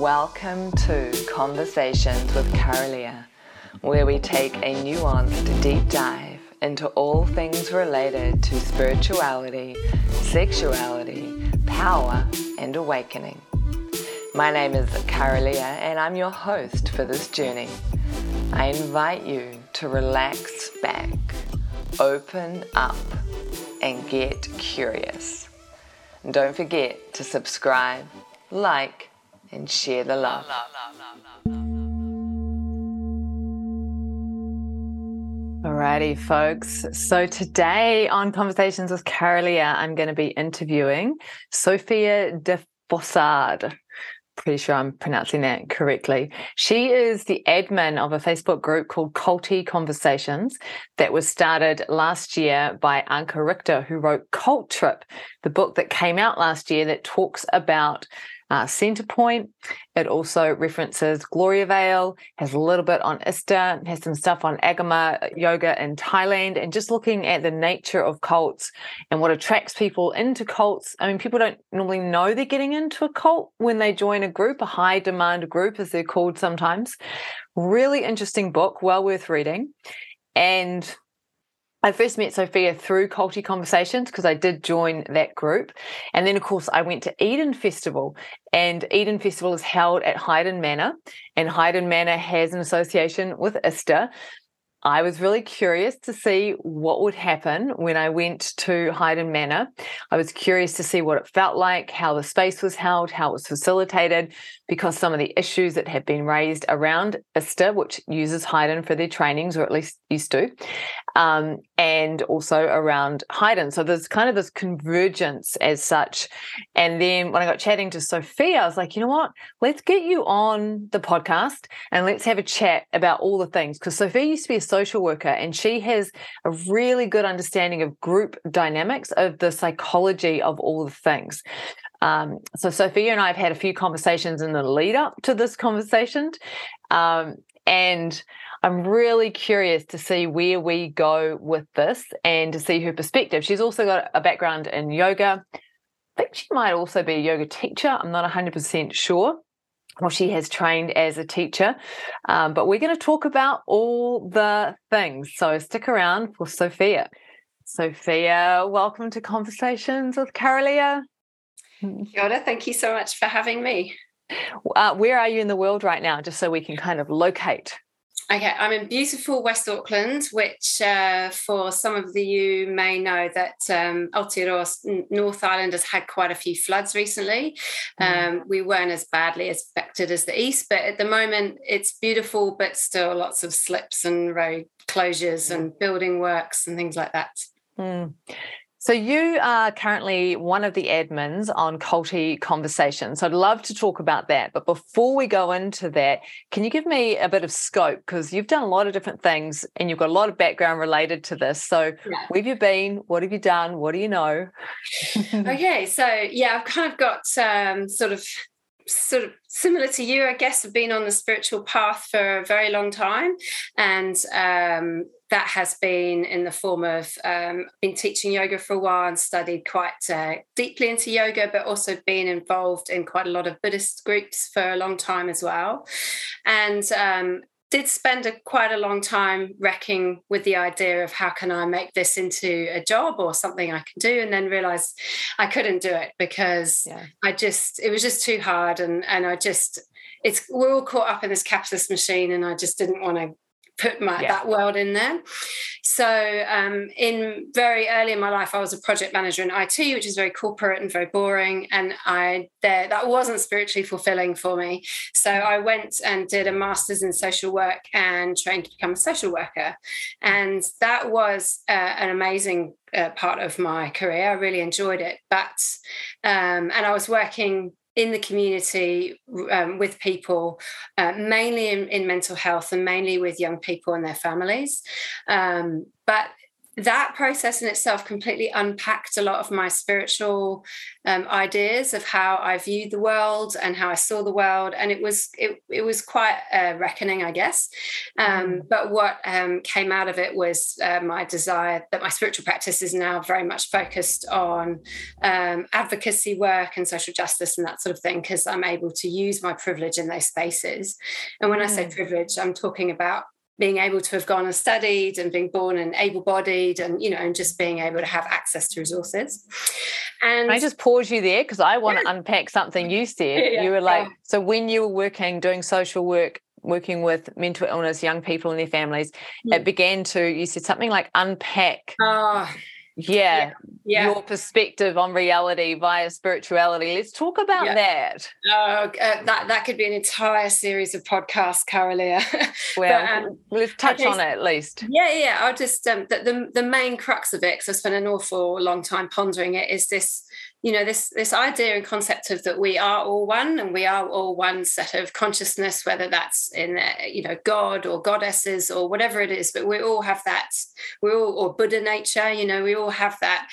Welcome to Conversations with Carolia, where we take a nuanced deep dive into all things related to spirituality, sexuality, power, and awakening. My name is Carolia, and I'm your host for this journey. I invite you to relax back, open up, and get curious. And don't forget to subscribe, like, and share the love. Alrighty, folks. So today on Conversations with Carolia, I'm going to be interviewing Sophia de Fossard pretty sure I'm pronouncing that correctly. She is the admin of a Facebook group called Culty Conversations that was started last year by Anke Richter, who wrote Cult Trip, the book that came out last year that talks about uh, Centrepoint. It also references Gloriavale, has a little bit on ISTA, has some stuff on Agama yoga in Thailand, and just looking at the nature of cults and what attracts people into cults. I mean, people don't normally know they're getting into a cult when they join a group, a high demand group, as they're called sometimes. Really interesting book, well worth reading. And I first met Sophia through Culty Conversations because I did join that group. And then, of course, I went to Eden Festival, and Eden Festival is held at Highden Manor, and Highden Manor has an association with ISTA. I was really curious to see what would happen when I went to Highden Manor. I was curious to see what it felt like, how the space was held, how it was facilitated, because some of the issues that have been raised around ISTA, which uses Highden for their trainings, or at least used to, um, and also around Highden. So there's kind of this convergence as such. And then when I got chatting to Sophia, I was like, you know what? Let's get you on the podcast and let's have a chat about all the things. Because Sophia used to be a social worker and she has a really good understanding of group dynamics, of the psychology of all the things. Um, so Sophia and I have had a few conversations in the lead up to this conversation. Um, and I'm really curious to see where we go with this and to see her perspective. She's also got a background in yoga. I think she might also be a yoga teacher. I'm not 100% sure. Well, she has trained as a teacher, um, but we're going to talk about all the things. So stick around for Sophia. Sophia, welcome to Conversations with Carolia. Kia thank you so much for having me. Uh, where are you in the world right now, just so we can kind of locate? Okay, I'm in beautiful West Auckland, which uh, for some of the you may know that um, Aotearoa North Island has had quite a few floods recently. Mm. Um, we weren't as badly affected as the East, but at the moment it's beautiful, but still lots of slips and road closures and building works and things like that. Mm. So you are currently one of the admins on Culty Conversations. So I'd love to talk about that. But before we go into that, can you give me a bit of scope? Because you've done a lot of different things and you've got a lot of background related to this. So yeah. where have you been? What have you done? What do you know? okay, so yeah, I've kind of got um, sort of sort of similar to you, I guess, have been on the spiritual path for a very long time. And um, that has been in the form of um, been teaching yoga for a while and studied quite uh, deeply into yoga, but also been involved in quite a lot of Buddhist groups for a long time as well. And um, did spend a, quite a long time wrecking with the idea of how can I make this into a job or something I can do, and then realized I couldn't do it because yeah. I just it was just too hard, and and I just it's we're all caught up in this capitalist machine, and I just didn't want to put my, yeah. that world in there. So, um, in very early in my life, I was a project manager in IT, which is very corporate and very boring, and I there that wasn't spiritually fulfilling for me. So, I went and did a master's in social work and trained to become a social worker, and that was uh, an amazing uh, part of my career. I really enjoyed it, but um, and I was working in the community um, with people, uh, mainly in, in, mental health and mainly with young people and their families. Um, but that process in itself completely unpacked a lot of my spiritual um, ideas of how I viewed the world and how I saw the world, and it was it, it was quite a reckoning, I guess. Um, mm. But what um, came out of it was uh, my desire that my spiritual practice is now very much focused on um, advocacy work and social justice and that sort of thing, because I'm able to use my privilege in those spaces. And when mm. I say mm. privilege, I'm talking about being able to have gone and studied and being born and able-bodied and you know and just being able to have access to resources. And Can i just pause you there? Because i want yeah. to unpack something you said. Yeah, you were like yeah. so when you were working doing social work working with mental illness young people and their families it mm. began to you said something like unpack oh yeah, yeah, your perspective on reality via spirituality. Let's talk about yeah. that. Oh, uh, that that could be an entire series of podcasts, Carolia. Well, but, um, let's touch on it at least. Yeah, yeah. I'll just um, the, the the main crux of it, because I spent an awful long time pondering it, is this you know this this idea and concept of that we are all one and we are all one set of consciousness whether that's in uh, you know god or goddesses or whatever it is but we all have that. We all or buddha nature you know we all have that.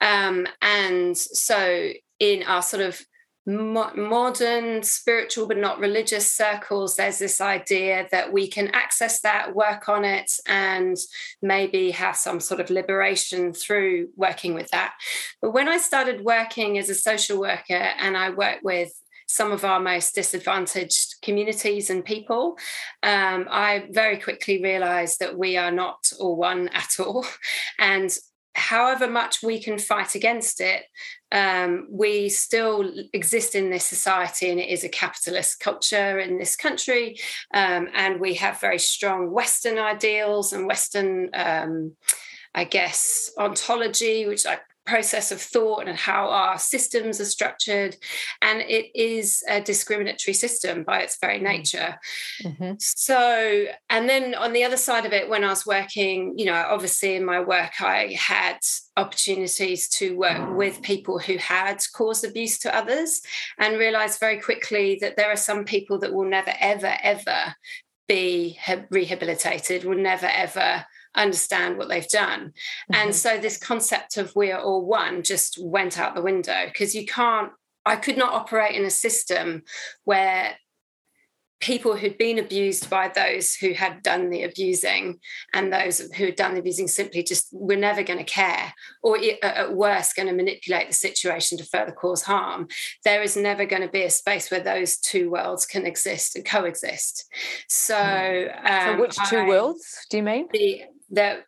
Um, and so in our sort of modern spiritual but not religious circles there's this idea that we can access that work on it and maybe have some sort of liberation through working with that but when i started working as a social worker and i worked with some of our most disadvantaged communities and people, um, I very quickly realized that we are not all one at all. And however much we can fight against it, um, we still exist in this society and it is a capitalist culture in this country. Um, and we have very strong Western ideals and Western, um, I guess, ontology, which I process of thought and how our systems are structured. And it is a discriminatory system by its very mm. nature. Mm-hmm. So, and then on the other side of it, when I was working, you know, obviously in my work, I had opportunities to work with people who had caused abuse to others and realized very quickly that there are some people that will never, ever, ever be rehabilitated, will never, ever understand what they've done. Mm-hmm. And so this concept of we are all one just went out the window because you can't, I could not operate in a system where people who'd been abused by those who had done the abusing and those who had done the abusing simply just were never going to care or at worst going to manipulate the situation to further cause harm there is never going to be a space where those two worlds can exist and coexist so, um, so which two I, worlds do you mean the, that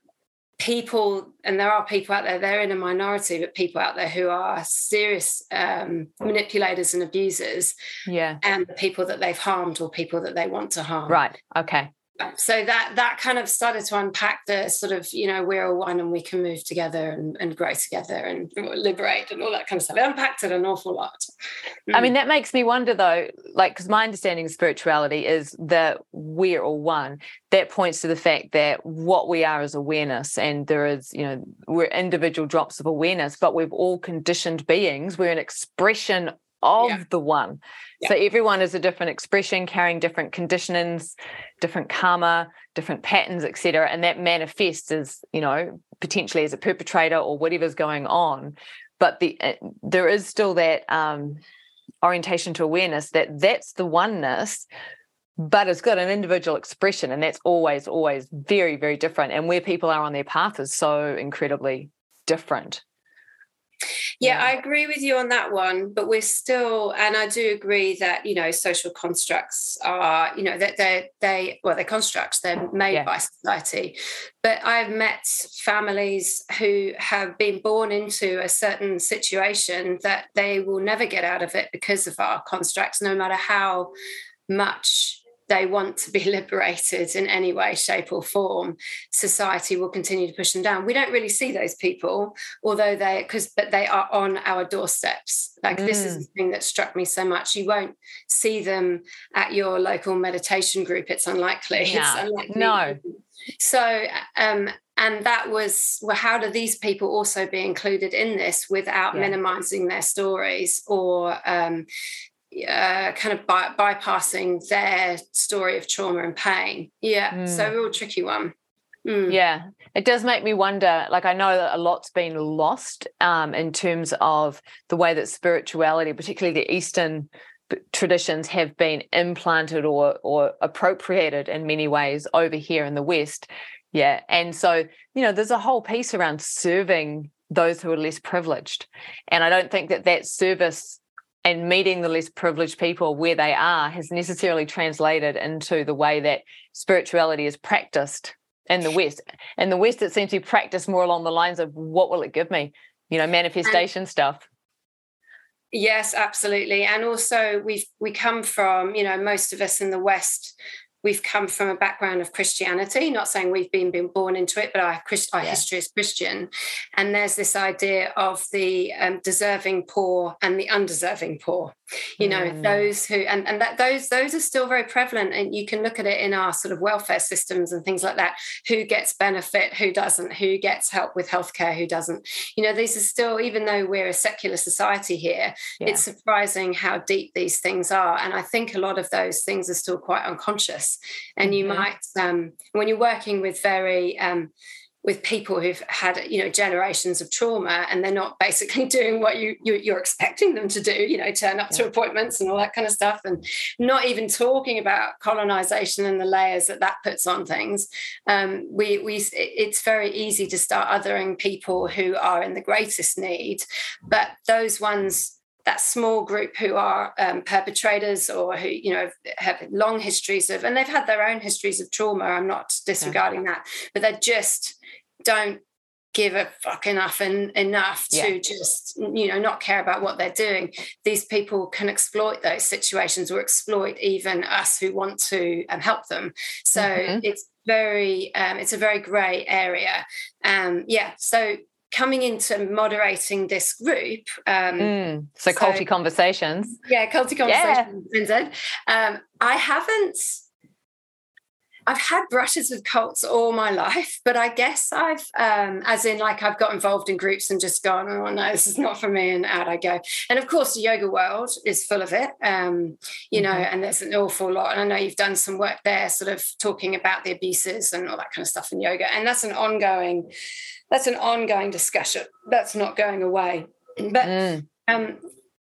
people and there are people out there they're in a minority but people out there who are serious um, manipulators and abusers yeah. and the people that they've harmed or people that they want to harm. Right. Okay so that that kind of started to unpack the sort of you know we're all one and we can move together and, and grow together and liberate and all that kind of stuff. It unpacked it an awful lot. Mm. i mean that makes me wonder though like because my understanding of spirituality is that we're all one. That points to the fact that what we are is awareness and there is you know we're individual drops of awareness but we've all conditioned beings. We're an expression of yeah. the one. Yeah. So everyone is a different expression, carrying different conditionings, different karma, different patterns, etc. And that manifests as, you know, potentially as a perpetrator or whatever's going on. But the uh, there is still that um, orientation to awareness that that's the oneness, but it's got an individual expression, and that's always, always very, very different. And where people are on their path is so incredibly different. Yeah, I agree with you on that one, but we're still, and I do agree that you know social constructs are, you know, that they they well they're constructs they're made yeah. by society, but I've met families who have been born into a certain situation that they will never get out of it because of our constructs, no matter how much they want to be liberated in any way, shape, or form, society will continue to push them down. We don't really see those people, although they because but they are on our doorsteps. Like mm. this is mm. the thing that struck me so much. You won't see them at your local meditation group. It's unlikely. Yeah. It's unlikely. No. So um, and that was well how do these people also be included in this without yeah. minimizing their stories or um, uh, kind of by, bypassing their story of trauma and pain. Yeah, mm. so real tricky one. Mm. Yeah, it does make me wonder. Like, I know that a lot's been lost um, in terms of the way that spirituality, particularly the Eastern traditions, have been implanted or or appropriated in many ways over here in the West. Yeah, and so you know, there's a whole piece around serving those who are less privileged, and I don't think that that service and meeting the less privileged people where they are has necessarily translated into the way that spirituality is practiced in the West. In the West, it seems to be practiced more along the lines of what will it give me? You know, manifestation and, stuff. Yes, absolutely. And also we've we come from, you know, most of us in the West we've come from a background of Christianity, not saying we've been, been born into it, but our, our yeah. history is Christian. And there's this idea of the um, deserving poor and the undeserving poor. You know, mm. those who and, and that those those are still very prevalent. And you can look at it in our sort of welfare systems and things like that. Who gets benefit, who doesn't, who gets help with healthcare, who doesn't. You know, these are still, even though we're a secular society here, yeah. it's surprising how deep these things are. And I think a lot of those things are still quite unconscious and you mm-hmm. might um, when you're working with very um, with people who've had you know generations of trauma and they're not basically doing what you, you are expecting them to do you know turn up yeah. to appointments and all that kind of stuff and not even talking about colonization and the layers that that puts on things um, we we it's very easy to start othering people who are in the greatest need but those ones that small group who are um, perpetrators or who you know have long histories of and they've had their own histories of trauma i'm not disregarding yeah. that but they just don't give a fuck enough and enough to just you know not care about what they're doing these people can exploit those situations or exploit even us who want to um, help them so mm-hmm. it's very um, it's a very gray area um yeah so coming into moderating this group. Um, mm, so, so, culty conversations. Yeah, culty conversations. Yeah. Um, I haven't. I've had brushes with cults all my life, but I guess I've, um, as in, like, I've got involved in groups and just gone, oh no, this is not for me, and out I go. And of course, the yoga world is full of it, um, you know, mm-hmm. and there's an awful lot. And I know you've done some work there, sort of talking about the abuses and all that kind of stuff in yoga, and that's an ongoing that's an ongoing discussion. That's not going away. But mm. um,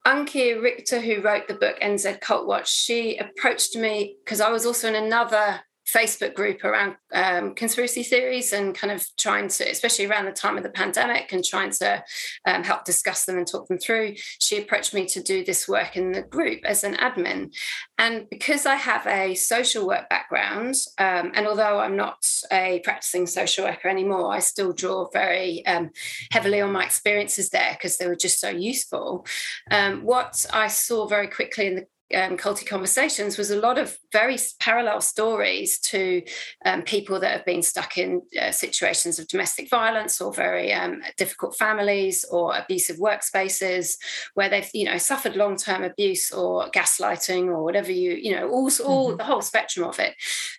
Anke Richter, who wrote the book NZ Cult Watch, she approached me because I was also in another Facebook group around um, conspiracy theories and kind of trying to, especially around the time of the pandemic, and trying to um, help discuss them and talk them through. She approached me to do this work in the group as an admin. And because I have a social work background, um, and although I'm not a practicing social worker anymore, I still draw very um, heavily on my experiences there because they were just so useful. Um, what I saw very quickly in the um, Culty Conversations was a lot of very parallel stories to um, people that have been stuck in uh, situations of domestic violence or very um, difficult families or abusive workspaces where they've you know suffered long-term abuse or gaslighting or whatever you you know all, all mm-hmm. the whole spectrum of it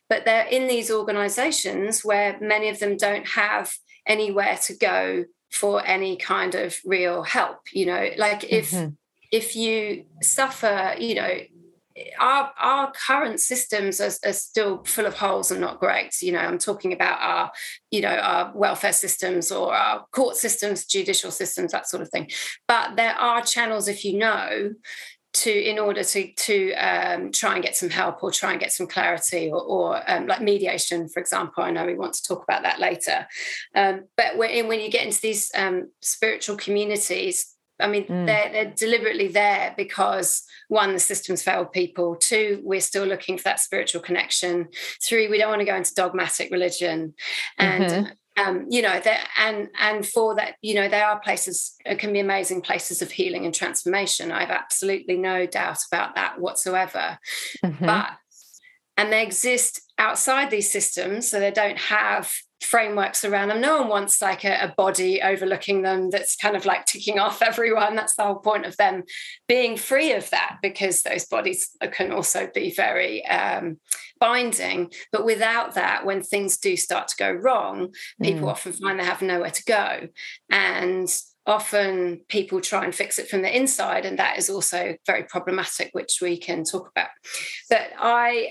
but they're in these organizations where many of them don't have anywhere to go for any kind of real help you know like if mm-hmm if you suffer, you know, our our current systems are, are, still full of holes and not great. You know, I'm talking about our, you know, our welfare systems or our court systems, judicial systems, that sort of thing. But there are channels, if you know, to in order to to um, try and get some help or try and get some clarity or, or um, like mediation, for example. I know we want to talk about that later. Um, but when, when you get into these um, spiritual communities, I mean, mm. they're, they're deliberately there because one, the system's failed people. Two, we're still looking for that spiritual connection. Three, we don't want to go into dogmatic religion. And mm-hmm. Um, you know that and and for that you know there are places it can be amazing places of healing and transformation i have absolutely no doubt about that whatsoever mm-hmm. but and they exist outside these systems so they don't have frameworks around them. No one wants like a, a, body overlooking them that's kind of like ticking off everyone. That's the whole point of them being free of that because those bodies can also be very um, binding. But without that, when things do start to go wrong, people mm. often find they have nowhere to go. And often people try and fix it from the inside and that is also very problematic which we can talk about but i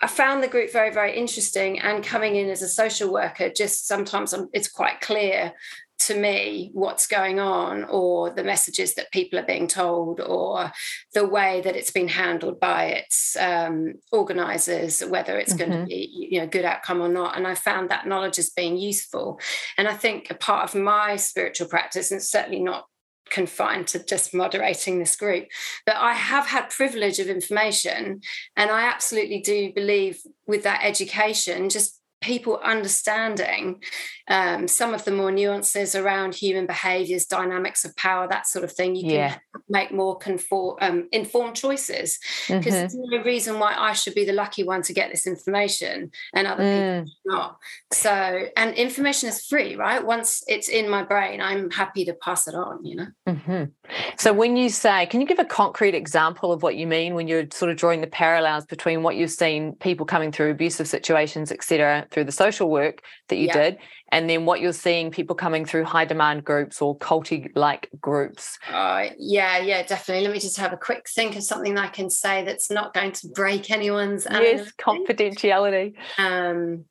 I found the group very, very interesting. And coming in as a social worker, just sometimes it's quite clear to me what's going on or the messages that people are being told or the way that it's been handled by its um, organizers whether it's mm-hmm. going to be you know good outcome or not and i found that knowledge as being useful and i think a part of my spiritual practice and certainly not confined to just moderating this group. But i have had privilege of information and i absolutely do believe with that education just people understanding um, some of the more nuances around human behaviors, dynamics of power, that sort of thing, you can yeah. make more conform, um, informed choices. Because mm-hmm. there's no reason why I should be the lucky one to get this information and other mm. people not. So, and information is free, right? Once it's in my brain, I'm happy to pass it on, you know? Mm-hmm. So, when you say, can you give a concrete example of what you mean when you're sort of drawing the parallels between what you've seen people coming through abusive situations, etc., through the social work that you yeah. did, and then what you're seeing people coming through high demand groups or culty like groups? Uh, yeah, yeah, definitely. Let me just have a quick think of something I can say that's not going to break anyone's. Yes, confidentiality. Um,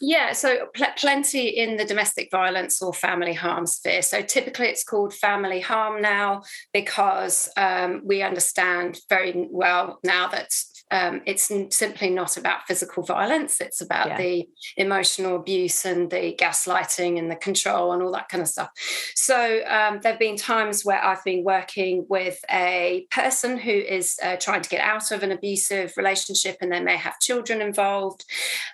yeah, so pl- plenty in the domestic violence or family harm sphere. So typically it's called family harm now because um, we understand very well now that um, it's simply not about physical violence. It's about yeah. the emotional abuse and the gaslighting and the control and all that kind of stuff. So um, there have been times where I've been working with a person who is uh, trying to get out of an abusive relationship and they may have children involved.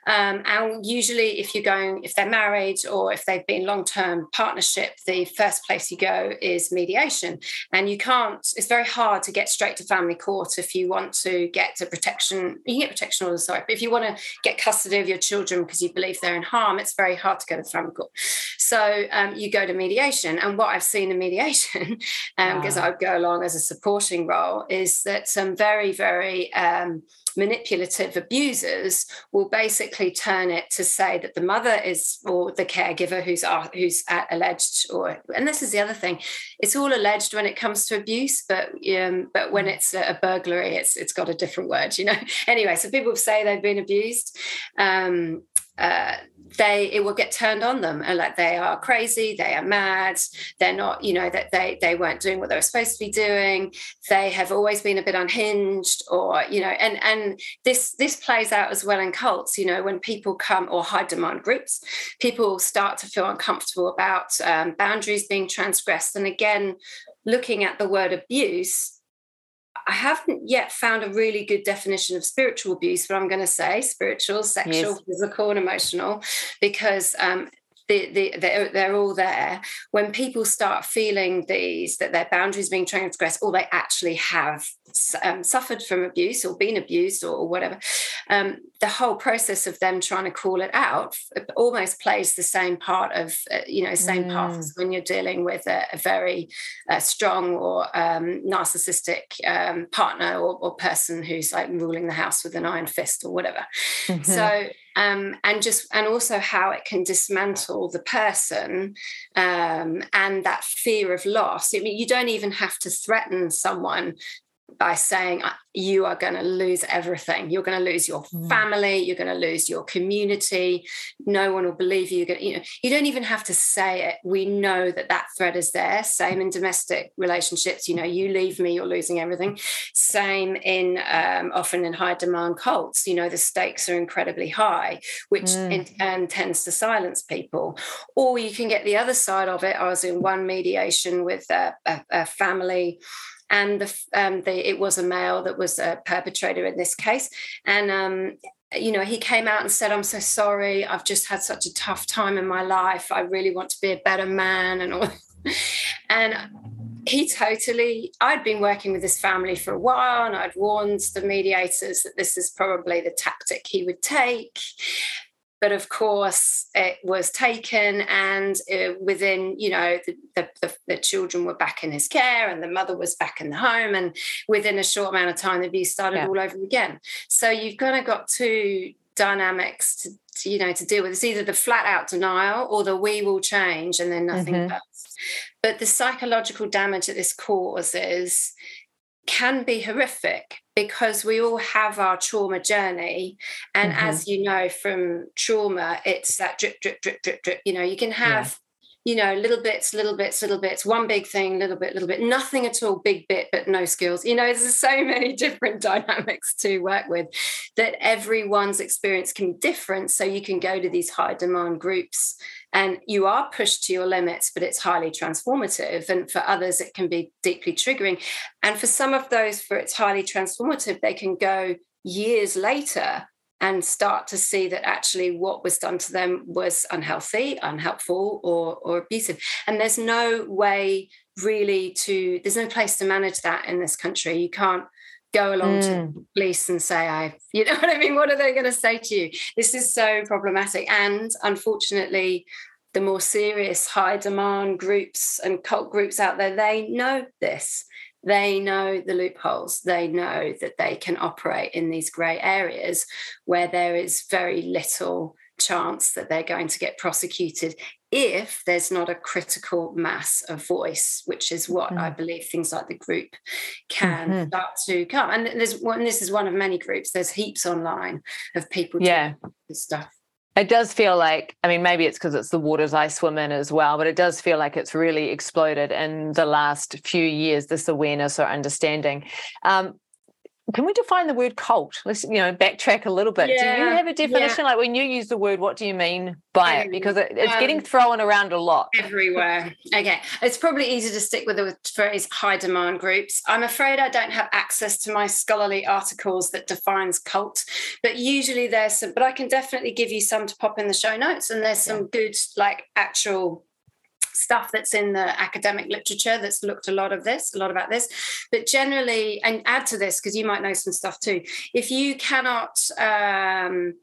Um, and usually, if you're going, if they're married or if they've been long term partnership, the first place you go is mediation. And you can't, it's very hard to get straight to family court if you want to get to protection, you can get protection orders, sorry, but if you want to get custody of your children because you believe they're in harm, it's very hard to go to the family court. So um, you go to mediation. And what I've seen in mediation, because um, wow. I would go along as a supporting role, is that some very, very um, manipulative abusers will basically turn it to say that the mother is or the caregiver who's who's alleged or and this is the other thing it's all alleged when it comes to abuse but um, but when mm. it's a, a burglary it's it's got a different word you know anyway so people say they've been abused um, uh, they it will get turned on them and like they are crazy they are mad they're not you know that they they weren't doing what they were supposed to be doing they have always been a bit unhinged or you know and and this this plays out as well in cults you know when people come or high demand groups people start to feel uncomfortable about um, boundaries being transgressed. And again looking at the word abuse I haven't yet found a really good definition of spiritual abuse, but I'm going to say spiritual, sexual, yes. physical, and emotional, because um, the, the, they're, they're all there. When people start feeling these, that their boundaries being transgressed, or they actually have um, suffered from abuse or been abused or, or whatever, um, the whole process of them trying to call it out almost plays the same part of, uh, you know, same mm. path as when you're dealing with a, a very uh, strong or um, narcissistic um, partner or, or, person who's like ruling the house with an iron fist or whatever. Mm-hmm. So, um, and just and also how it can dismantle the person um, and that fear of loss. I mean, you don't even have to threaten someone by saying you are going to lose everything. You're going to lose your mm. family. You're going to lose your community. No one will believe you. You're going to, you know, you don't even have to say it. We know that that threat is there. Same in domestic relationships. You know, you leave me, you're losing everything. Same in um, often in high demand cults. You know, the stakes are incredibly high, which mm. in turn tends to silence people. Or you can get the other side of it. I was in one mediation with a, a, a family and the, um, the, it was a male that was a perpetrator in this case. And um, you know, he came out and said, "I'm so sorry. I've just had such a tough time in my life. I really want to be a better man," and all. and he totally i'd been working with this family for a while and i'd warned the mediators that this is probably the tactic he would take but of course it was taken and uh, within you know the, the, the, children were back in his care and the mother was back in the home and within a short amount of time the abuse started yeah. all over again so you've kind of got two dynamics to, to, you know to deal with it's either the flat out denial or the we will change and then nothing mm-hmm. but the psychological damage that this causes can be horrific because we all have our trauma journey. And mm-hmm. as you know from trauma, it's that drip, drip, drip, drip, drip. You know, you can have you know, little bits, little bits, little bits, one big thing, little bit, little bit, nothing at all, big bit, but no skills. You know, there's so many different dynamics to work with that everyone's experience can be different. So you can go to these high demand groups and you are pushed to your limits, but it's highly transformative. And for others, it can be deeply triggering. And for some of those, for it's highly transformative, they can go years later and start to see that actually what was done to them was unhealthy, unhelpful, or, or abusive. And there's no way really to, there's no place to manage that in this country. You can't go along mm. to the police and say, I, you know what I mean? What are they going to say to you? This is so problematic. And unfortunately, the more serious high demand groups and cult groups out there, they know this. They know the loopholes. They know that they can operate in these grey areas where there is very little chance that they're going to get prosecuted if there's not a critical mass of voice, which is what mm-hmm. I believe things like the group can mm-hmm. start to come. And there's one, this is one of many groups. There's heaps online of people yeah. this stuff. It does feel like, I mean, maybe it's because it's the waters I swim in as well, but it does feel like it's really exploded in the last few years, this awareness or understanding. Um, can we define the word cult? Let's, you know, backtrack a little bit. Yeah, do you have a definition? Yeah. Like when you use the word, what do you mean by it? Because it, it's um, getting thrown around a lot. Everywhere. Okay. It's probably easy to stick with the phrase high demand groups. I'm afraid I don't have access to my scholarly articles that defines cult, but usually there's some, but I can definitely give you some to pop in the show notes. And there's some yeah. good, like actual stuff that's in the academic literature that's looked a lot of this, a lot about this. But generally, and add to this because you might know some stuff too. If you cannot um,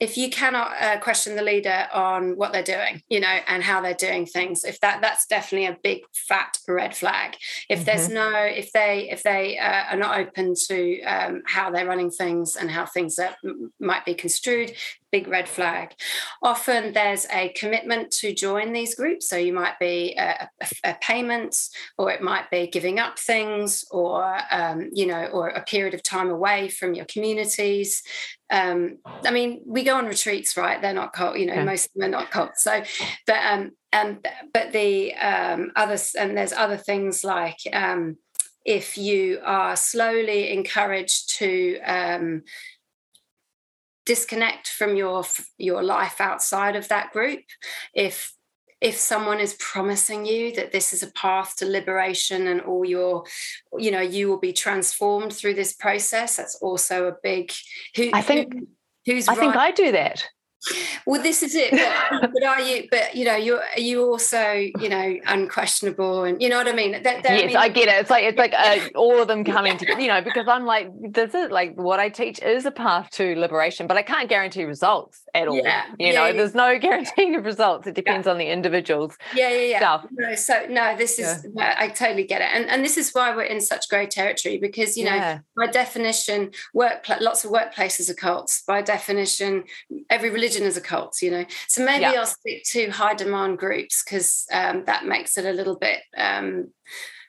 if you cannot uh, question the leader on what they're doing you know and how they're doing things if that that's definitely a big fat red flag if mm-hmm. there's no if they if they uh, are not open to um, how they're running things and how things are, might be construed big red flag often there's a commitment to join these groups so you might be a, a, a payment or it might be giving up things or um, you know or a period of time away from your communities um, I mean, we go on retreats, right? They're not cult, you know, yeah. most of them are not cult. So, but um, and but the um, others, and there's other things like um, if you are slowly encouraged to um, disconnect from your your life outside of that group, if if someone is promising you that this is a path to liberation and all your you know you will be transformed through this process that's also a big who, i think who, who's i right? think i do that well this is it but, but, are you but you know you're are you also you know unquestionable and you know what i mean? That, yes I, mean, I, get it. It's like it's like uh, all of them coming together you know because i'm like this is like what i teach is a path to liberation but i can't guarantee results at all yeah. you yeah, know? Yeah. there's no guaranteeing of results. It depends on the individuals yeah yeah yeah. stuff. no so no this is i totally get it and and this is why we're in such great territory because you know by definition work lots of workplaces are cults. By definition every religion religion as a cult, you know. So maybe yeah. I'll stick to high demand groups because um, that makes it a little bit um,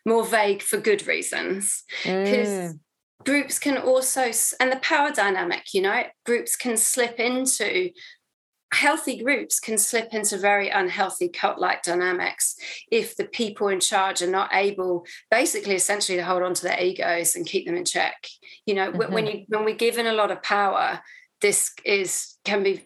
more vague for good reasons. Because mm. groups can also, and the power dynamic, you know, groups can slip into healthy groups can slip into very unhealthy cult like dynamics if the people in charge are not able basically essentially to hold on to their egos and keep them in check you know mm-hmm. when you when we're given a lot of power this is can be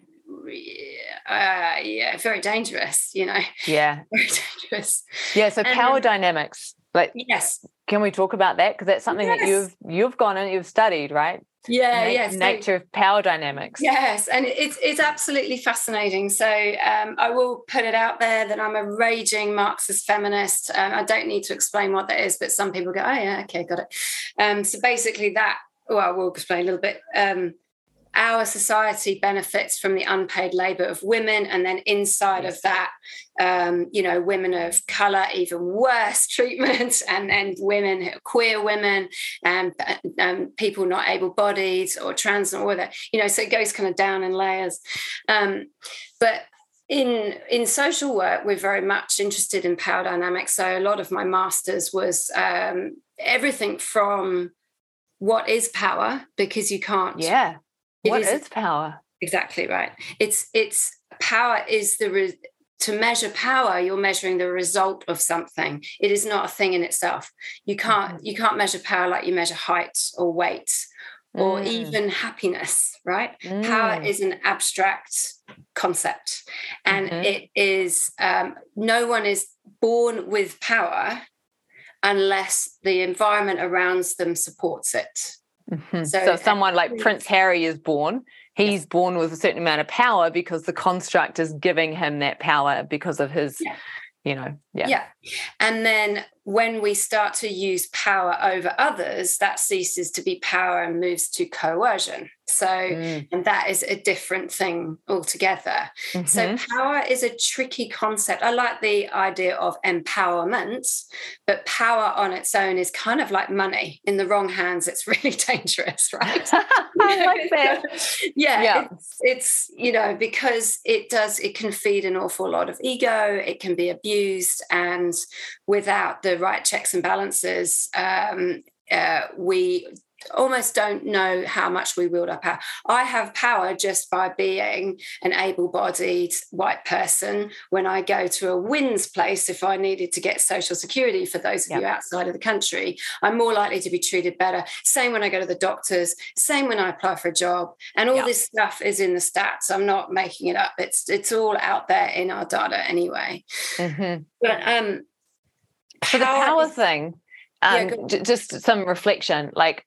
uh, yeah, very dangerous, you know. Yeah. Very dangerous. Yeah. So power dynamics. Like yes. Can we talk about that? Because that's something yes. that you've you've gone and you've studied, right? Yeah, Na- yes. Nature of power dynamics. Yes, and it's it's absolutely fascinating. So um, I will put it out there that I'm a raging Marxist feminist. Um, I don't need to explain what that is, but some people go, "Oh yeah, okay, got it." Um, so basically, that well, we'll explain a little bit. Um, our society benefits from the unpaid labor of women and then inside yes. of that um, you know women of color even worse treatment and then women queer women and um, people not able-bodied or trans or that you know so it goes kind of down in layers. Um, but in in social work we're very much interested in power dynamics. So a lot of my masters was um, everything from what is power because you can't yeah what is, is, power exactly right it's it's power is the re- to measure power you're measuring the result of something it is not a thing in itself you can't mm-hmm. you can't measure power like you measure height or weight or mm. even happiness, right? Mm. Power is an abstract concept. And mm-hmm. it is, um, no one is born with power unless the environment around them supports it. Mm-hmm. So, so, someone like Prince Harry is born, he's born with a certain amount of power because the construct is giving him that power because of his. Yeah you know yeah yeah and then when we start to use power over others that ceases to be power and moves to coercion so mm. and that is a different thing altogether mm-hmm. so power is a tricky concept i like the idea of empowerment but power on its own is kind of like money in the wrong hands it's really dangerous right I like that. yeah, yeah. It's, it's you know because it does it can feed an awful lot of ego it can be abused and without the right checks and balances um, uh, we almost don't know how much we wield our power. I have power just by being an able bodied white person when I go to a WINZ place, if I needed to get social security for those of yep. you outside of the country, I'm more likely to be treated better. Same when I go to the doctors, same when I apply for a job. And all yep. this stuff is in the stats. I'm not making it up. It's it's all out there in our data anyway. Mm-hmm. But um for the power is, thing, um, yeah, just some reflection. Like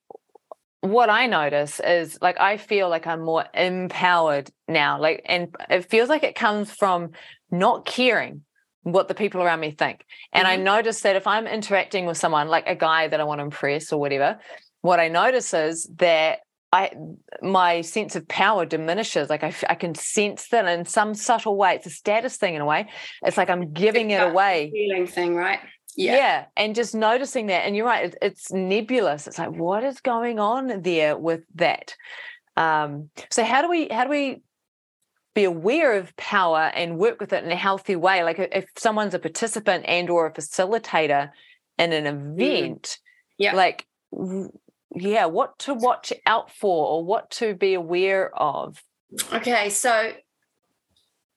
what I notice is like I feel like I'm more empowered now. Like, and it feels like it comes from not caring what the people around me think. And mm-hmm. I notice that if I'm interacting with someone like a guy that I want to impress or whatever, what I notice is that I my sense of power diminishes. Like I, I can sense that in some subtle way. It's a status thing in a way. It's like I'm giving it away. Feeling thing, right? Yeah. yeah. And just noticing that. And you're right, it, it's nebulous. It's like, what is going on there with that? Um, so how do we how do we be aware of power and work with it in a healthy way? Like if someone's a participant and or a facilitator in an mm. event, yeah, like yeah, what to watch out for or what to be aware of? Okay, so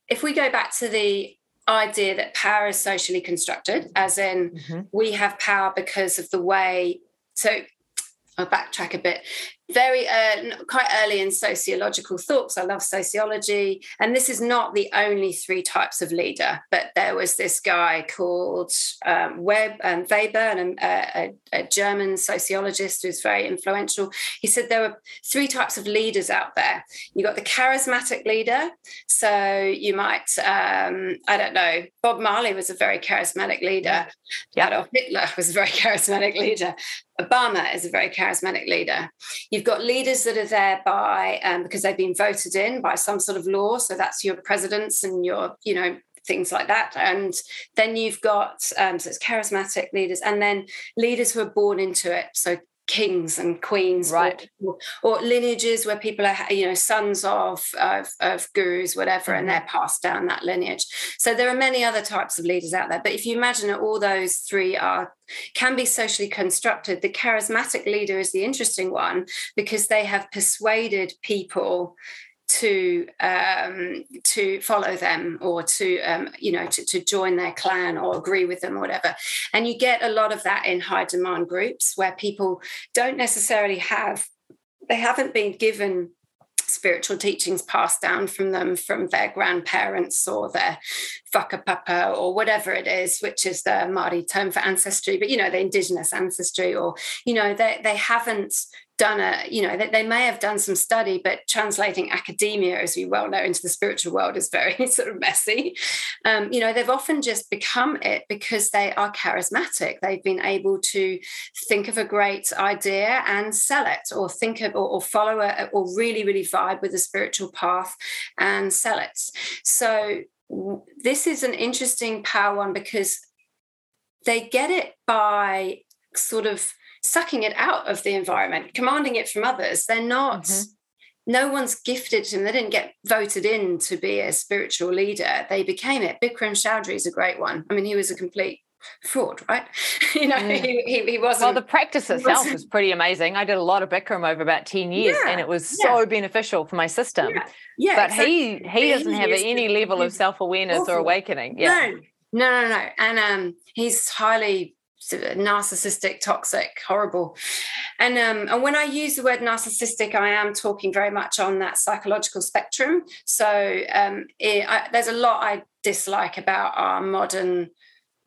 if we go back to the idea that power is socially constructed, as in mm-hmm. we have power because of the way. So I'll backtrack a bit very uh, quite early in sociological thoughts. I love sociology, and this is not the only three types of leader. But there was this guy called um, Webb and Weber, and a, a, a, German sociologist who's very influential. He said there were three types of leaders out there. You got the charismatic leader, so you might um, I don't know. Bob Marley was a very charismatic leader. Adolf Hitler was a very charismatic leader. Obama is a very charismatic leader. You've got leaders that are there by um, because they've been voted in by some sort of law. So that's your presidents and your, you know, things like that. And then you've got um, so it's charismatic leaders, and then leaders who are born into it. So kings and queens right or, or, lineages where people are you know sons of of, of gurus whatever mm-hmm. and they're passed down that lineage so there are many other types of leaders out there but if you imagine that all those three are can be socially constructed the charismatic leader is the interesting one because they have persuaded people to um, to follow them or to um, you know to, to join their clan or agree with them or whatever. And you get a lot of that in high demand groups where people don't necessarily have they haven't been given spiritual teachings passed down from them from their grandparents or their whakapapa or whatever it is, which is the Māori term for ancestry, but you know, the indigenous ancestry, or you know, they they haven't done a, you know, they, may have done some study, but translating academia, as we well know, into the spiritual world is very sort of messy. Um, you know, they've often just become it because they are charismatic. They've been able to think of a great idea and sell it, or think of, or, or follow it, or really, really vibe with the spiritual path and sell it. So this is an interesting power one because they get it by sort of sucking it out of the environment, commanding it from others. They're not. Mm-hmm. no one's gifted him. They didn't get voted in to be a spiritual leader. They became it. Bikram Choudhury is a great one. I mean, he was a complete fraud, right? you know, mm. he, he, he, wasn't. Well, the practice itself was pretty amazing. I did a lot of Bikram over about 10 years yeah, and it was yeah. so beneficial for my system. Yeah, yeah but he he doesn't have any level of self-awareness or awakening. Yeah. No, no, no, no. And um, he's highly narcissistic, toxic, horrible. And um, and when I use the word narcissistic, I am talking very much on that psychological spectrum. So um, it, I, there's a lot I dislike about our modern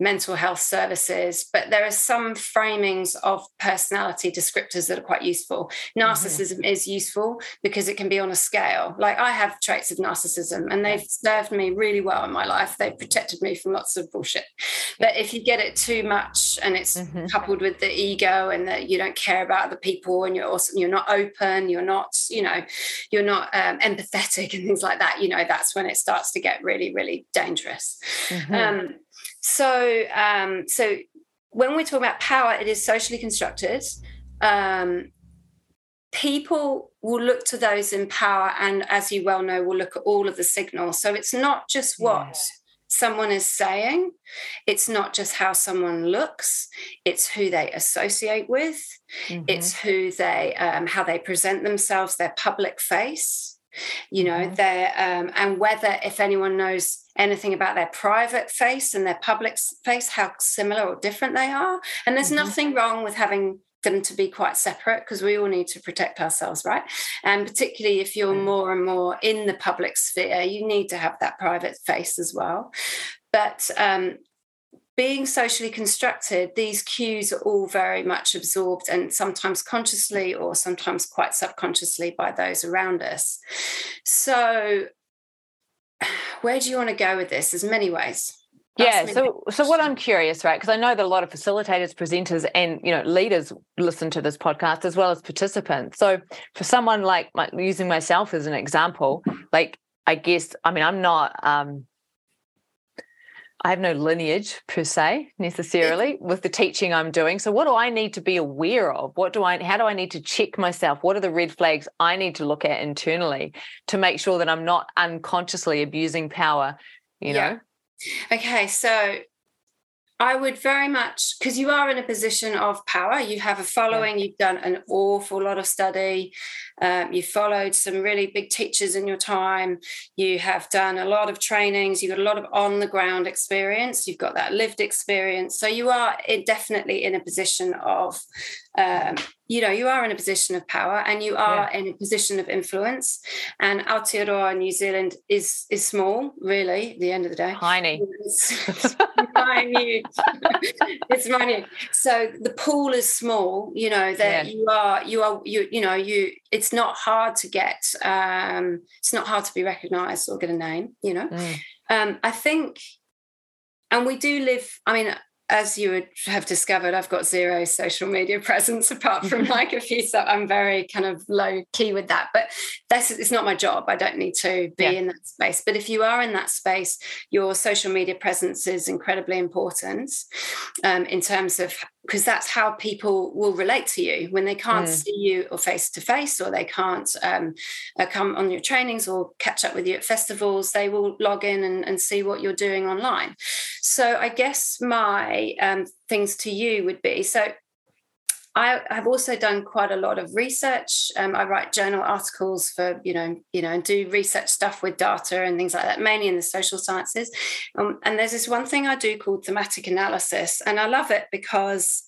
mental health services, but there are some framings of personality descriptors that are quite useful. Mm-hmm. Narcissism mm-hmm. is useful because it can be on a scale. Like I have traits of narcissism and they've served me really well in my life. They've protected me from lots of bullshit. But if you get it too much and it's mm-hmm. coupled with the ego and that you don't care about other people and you're also you're not open, you're not, you know, you're not um, empathetic and things like that, you know, that's when it starts to get really, really dangerous. Mm-hmm. Um, so, um, so when we talk about power, it is socially constructed. Um, people will look to those in power, and as you well know, will look at all of the signals. So it's not just what yeah. someone is saying, it's not just how someone looks, it's who they associate with, mm-hmm. it's who they, um, how they present themselves, their public face you know mm-hmm. their um, and whether if anyone knows anything about their private face and their public face how similar or different they are and there's mm-hmm. nothing wrong with having them to be quite separate because we all need to protect ourselves right and particularly if you're mm. more and more in the public sphere you need to have that private face as well but um, being socially constructed, these cues are all very much absorbed and sometimes consciously or sometimes quite subconsciously by those around us. So, where do you want to go with this? There's many ways. yeah. So, so what I'm curious, right? Because I know that a lot of facilitators, presenters, and you know leaders listen to this podcast as well as participants. So, for someone like my, using myself as an example, like I guess, I mean, I'm not um, I have no lineage per se necessarily mm-hmm. with the teaching I'm doing. So what do I need to be aware of? What do I how do I need to check myself? What are the red flags I need to look at internally to make sure that I'm not unconsciously abusing power, you yeah. know? Okay, so I would very much, because you are in a position of power, you have a following, you've done an awful lot of study, um, you followed some really big teachers in your time, you have done a lot of trainings, you've got a lot of on the ground experience, you've got that lived experience. So you are definitely in a position of um, you know you are in a position of power and you are yeah. in a position of influence and Aotearoa New Zealand is is small really at the end of the day tiny it's minute it's minute so the pool is small you know that yeah. you are you are you you know you it's not hard to get um it's not hard to be recognized or get a name you know mm. um I think and we do live i mean as you would have discovered, I've got zero social media presence apart from like a few So I'm very kind of low key with that, but that's it's not my job. I don't need to be yeah. in that space. But if you are in that space, your social media presence is incredibly important um, in terms of because that's how people will relate to you when they can't mm. see you or face to face or they can't um, uh, come on your trainings or catch up with you at festivals they will log in and, and see what you're doing online so i guess my um, things to you would be so I have also done quite a lot of research. Um, I write journal articles for you know you know and do research stuff with data and things like that, mainly in the social sciences. Um, and there's this one thing I do called thematic analysis, and I love it because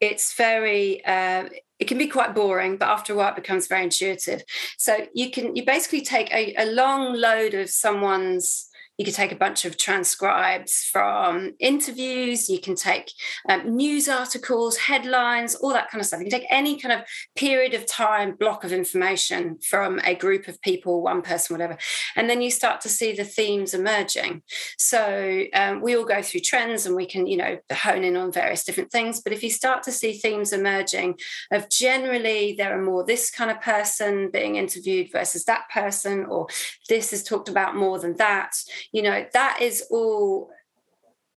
it's very uh, it can be quite boring but after a while it becomes very intuitive so you can you basically take a, a long load of someone's you can take a bunch of transcribes from interviews. You can take um, news articles, headlines, all that kind of stuff. You can take any kind of period of time block of information from a group of people, one person, whatever. And then you start to see the themes emerging. So um, we all go through trends and we can, you know, hone in on various different things. But if you start to see themes emerging of generally there are more this kind of person being interviewed versus that person, or this is talked about more than that you know that is all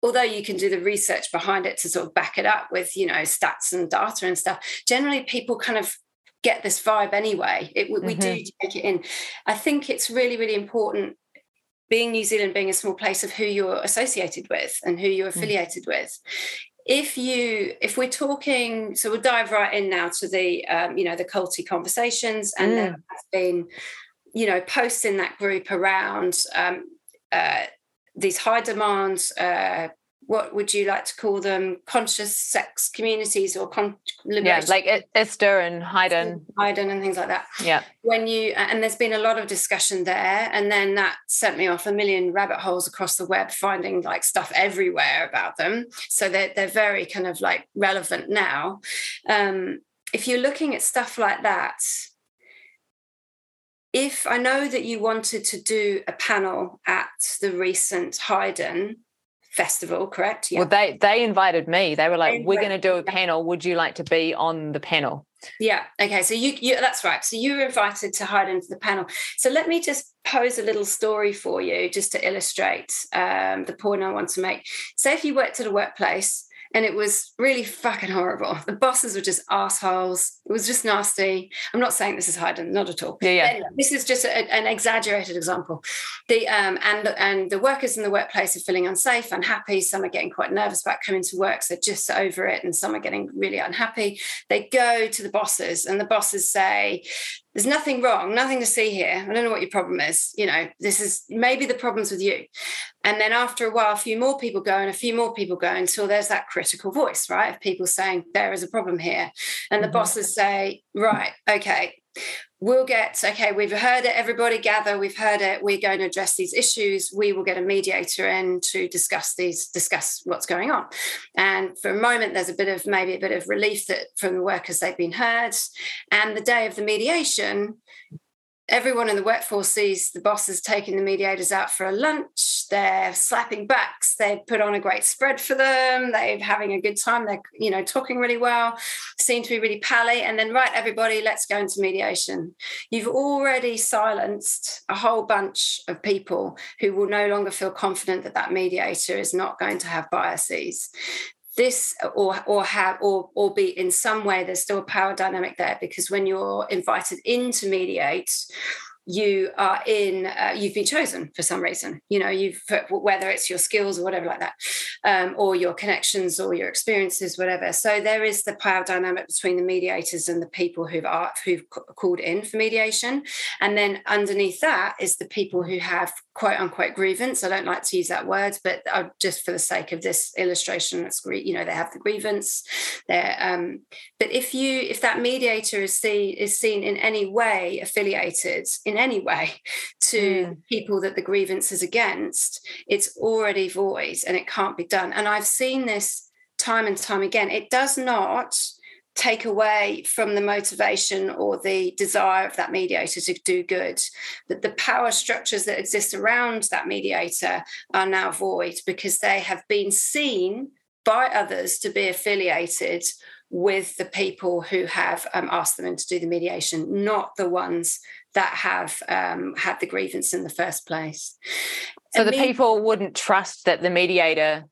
although you can do the research behind it to sort of back it up with you know stats and data and stuff generally people kind of get this vibe anyway. It, we mm-hmm. do take it in. I think it's really, really important being New Zealand being a small place of who you're associated with and who you're mm. affiliated mm. with. If you, if we're talking, so we'll dive right in now to the, um, you know, the culty conversations, and mm. there has been, you know, posts in that group around um, uh, these high demand uh, what would you like to call them conscious sex communities or con- yeah like ISTA and Highden Highden and things like that. Yeah. When you and there's been a lot of discussion there and then that sent me off a million rabbit holes across the web finding like stuff everywhere about them. So they're, they're very kind of like relevant now. Um, if you're looking at stuff like that if I know that you wanted to do a panel at the recent Highden festival, correct? Yeah. Well, they they invited me. They were like, they "We're going to do a panel. Would you like to be on the panel?" Yeah. Okay. So you, you that's right. So you were invited to hide into the panel. So let me just pose a little story for you, just to illustrate um, the point I want to make. Say if you worked at a workplace and it was really fucking horrible. The bosses were just assholes. It was just nasty. I'm not saying this is Highden, not at all. Yeah, yeah. Anyway, this is just a, an exaggerated example. The um, and and the workers in the workplace are feeling unsafe, unhappy. Some are getting quite nervous about coming to work, so just over it, and some are getting really unhappy. They go to the bosses, and the bosses say, there's nothing wrong, nothing to see here. I don't know what your problem is. You know, this is maybe the problem's with you. And then after a while, a few more people go and a few more people go until there's that critical voice, right? Of people saying, there is a problem here. And the mm-hmm. bosses say, right, okay, we'll get okay we've heard it everybody gather we've heard it we're going to address these issues we will get a mediator in to discuss these discuss what's going on. And for a moment there's a bit of maybe a bit of relief that from the workers they've been heard. And the day of the mediation everyone in the workforce sees the bosses taking the mediators out for a lunch. They're slapping backs. They've put on a great spread for them. They're having a good time. They're, you know, talking really well, seem to be really pally. And then, right, everybody, let's go into mediation. You've already silenced a whole bunch of people who will no longer feel confident that that mediator is not going to have biases this or or have or or be in some way there's still a power dynamic there because when you're invited in to mediate you are in uh, you've been chosen for some reason you know you've whether it's your skills or whatever like that um, or your connections or your experiences whatever. So there is the power dynamic between the mediators and the people who've are, who've called in for mediation. And then underneath that is the people who have quote unquote grievance. I don't like to use that word but uh, just for the sake of this illustration it's you know they have the grievance. There um, but if you if that mediator is seen is seen in any way affiliated in any way to mm. people that the grievance is against, it's already void and it can't be done. And I've seen this time and time again. It does not take away from the motivation or the desire of that mediator to do good that the power structures that exist around that mediator are now void because they have been seen by others to be affiliated with the people who have um, asked them to do the mediation, not the ones that have um, had the grievance in the first place. So the people wouldn't trust that the mediator.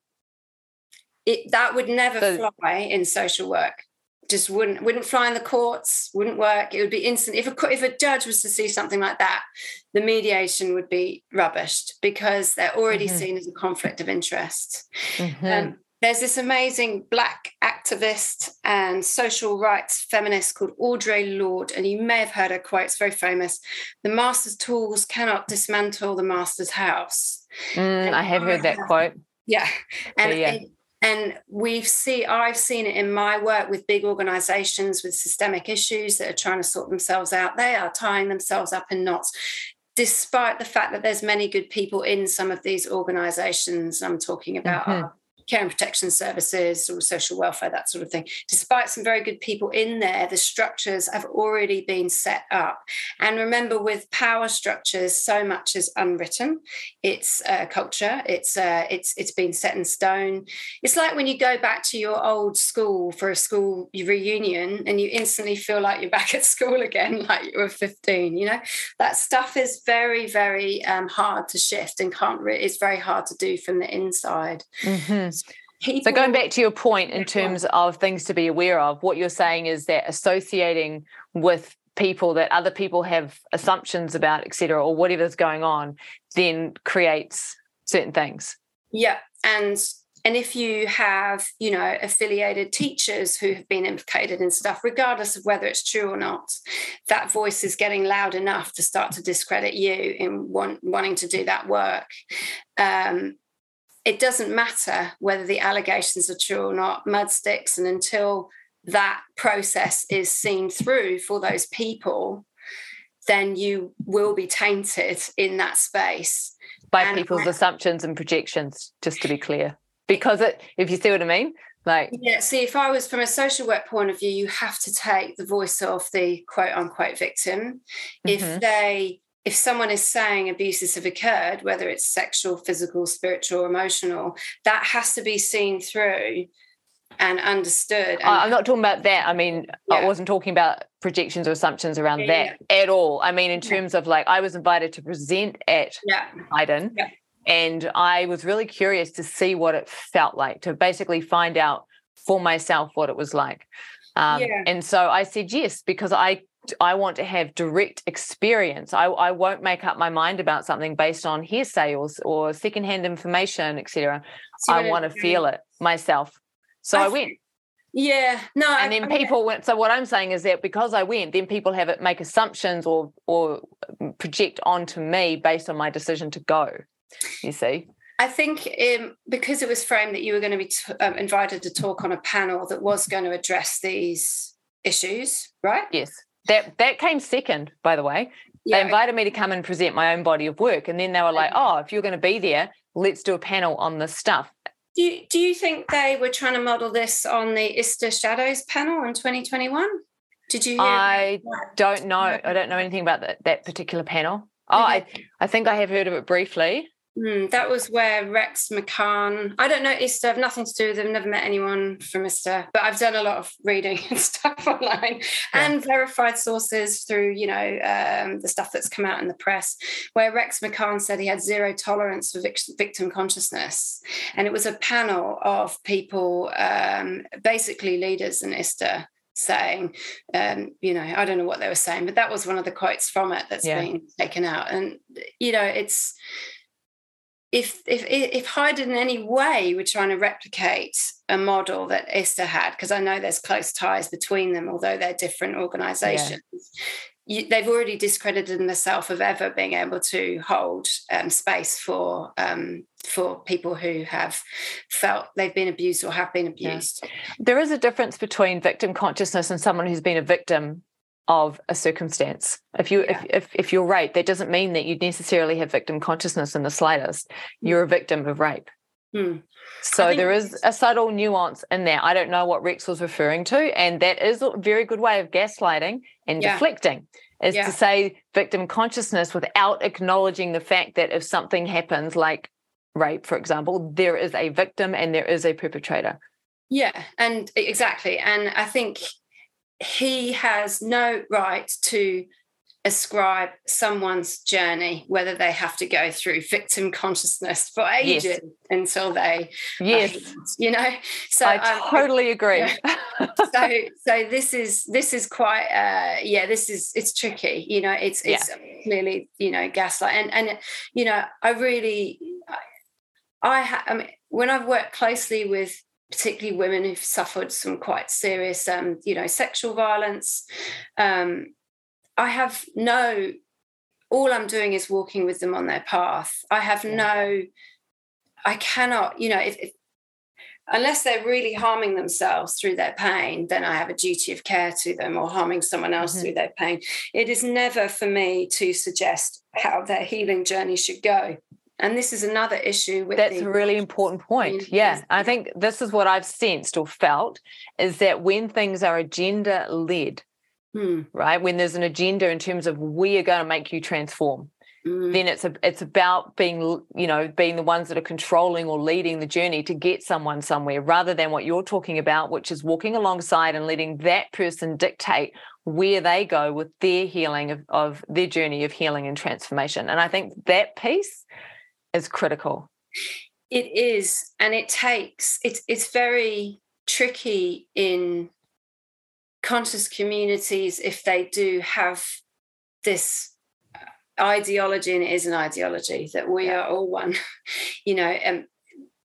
It, that would never the, fly in social work. Just wouldn't wouldn't fly in the courts. Wouldn't work. It would be instant. If a if a judge was to see something like that, the mediation would be rubbished because they're already mm-hmm. seen as a conflict of interest. Mm-hmm. Um, there's this amazing black activist and social rights feminist called Audre Lorde, and you may have heard her quote. It's very famous. The master's tools cannot dismantle the master's house. Mm, I have heard that quote. Yeah, and. yeah. and and we've seen I've seen it in my work with big organizations with systemic issues that are trying to sort themselves out. They are tying themselves up in knots despite the fact that there's many good people in some of these organizations i'm talking about mm-hmm care and protection services or social welfare, that sort of thing. Despite some very good people in there, the structures have already been set up. And remember, with power structures, so much is unwritten. It's uh, culture. It's uh, it's it's been set in stone. It's like when you go back to your old school for a school reunion, and you instantly feel like you're back at school again, like you were 15. You know, that stuff is very very um, hard to shift and can't. Re- it's very hard to do from the inside. Mm-hmm. People, so going back to your point in terms of things to be aware of, what you're saying is that associating with people that other people have assumptions about, etc., or whatever's going on, then creates certain things. Yeah, and and if you have you know affiliated teachers who have been implicated in stuff regardless of whether it's true or not that voice is getting loud enough to start to discredit you in want, wanting to do that work um, it doesn't matter whether the allegations are true or not. Mud sticks and until that process is seen through for those people then you will be tainted in that space. By and people's I, assumptions and projections just to be clear. Because it if you see what i mean like yeah see if i was from a social work point of view you have to take the voice of the quote unquote victim mm-hmm. if they if someone is saying abuses have occurred whether it's sexual physical spiritual emotional that has to be seen through and understood. And I'm not talking about that. I mean, yeah. I wasn't talking about projections or assumptions around yeah, that yeah. at all. I mean, in terms of like, I was invited to present at yeah. Highden, and I was really curious to see what it felt like to basically find out for myself what it was like. Um, and so I said yes because I I want to have direct experience. I, I won't make up my mind about something based on hearsay or, or secondhand information, etc. I want to feel it myself. So I, I went. Yeah, no. And then I, people went. So what I'm saying is that because I went, then people have it make assumptions or or project onto me based on my decision to go. You see. I think um, because it was framed that you were going to be t- um, invited to talk on a panel that was going to address these issues, right? Yes, that that came second, by the way. Yeah. They invited me to come and present my own body of work, and then they were like, "Oh, if you're going to be there, let's do a panel on this stuff." Do you, do you think they were trying to model this on the ISTA Shadows panel in 2021? Did you? I don't know. I don't know anything about that, that particular panel. Oh, I, I think I have heard of it briefly. Mm, that was where Rex McCann. I don't know ISTA. I've nothing to do with them. Never met anyone from ISTA, but I've done a lot of reading and stuff online yeah. and verified sources through, you know, um, the stuff that's come out in the press. Where Rex McCann said he had zero tolerance for victim consciousness, and it was a panel of people, um, basically leaders in ISTA, saying, um, you know, I don't know what they were saying, but that was one of the quotes from it that's yeah. been taken out, and you know, it's if if if Highden in any way were trying to replicate a model that ISTA had, because I know there's close ties between them, although they're different organisations. Yeah. they've already discredited themselves of ever being able to hold um, space for um, for people who have felt they've been abused or have been abused. Yeah. There is a difference between victim consciousness and someone who's been a victim of a circumstance. If you yeah. if, if if you're raped, that doesn't mean that you necessarily have victim consciousness in the slightest. You're a victim of rape. Mm. So there is a subtle nuance in there. I don't know what Rex was referring to, and that is a very good way of gaslighting and yeah. deflecting. Is yeah. to say victim consciousness without acknowledging the fact that if something happens, like rape, for example, there is a victim and there is a perpetrator. Yeah, and exactly. And I think he has no right to ascribe someone's journey, whether they have to go through victim consciousness for ages yes. until they, yes, you know. So I um, totally agree. so, so this is this is quite, uh, yeah, this is it's tricky. You know, it's it's yeah. clearly you know gaslight, and and you know, I really, I, I, I mean, when I've worked closely with particularly women who've suffered some quite serious, um, you know, sexual violence. Um, I have no, all I'm doing is walking with them on their path. I have yeah. no, I cannot, you know, if, if, unless they're really harming themselves through their pain, then I have a duty of care to them or harming someone else mm-hmm. through their pain. It is never for me to suggest how their healing journey should go. And this is another issue with That's a really important point. Yeah. I think this is what I've sensed or felt is that when things are agenda led, hmm. right? When there's an agenda in terms of we are going to make you transform, hmm. then it's a, it's about being you know being the ones that are controlling or leading the journey to get someone somewhere rather than what you're talking about which is walking alongside and letting that person dictate where they go with their healing of, of their journey of healing and transformation and i think that piece is critical. it is and it takes it's it's very tricky in conscious communities if they do have this uh, ideology and it is an ideology that we are all one you know and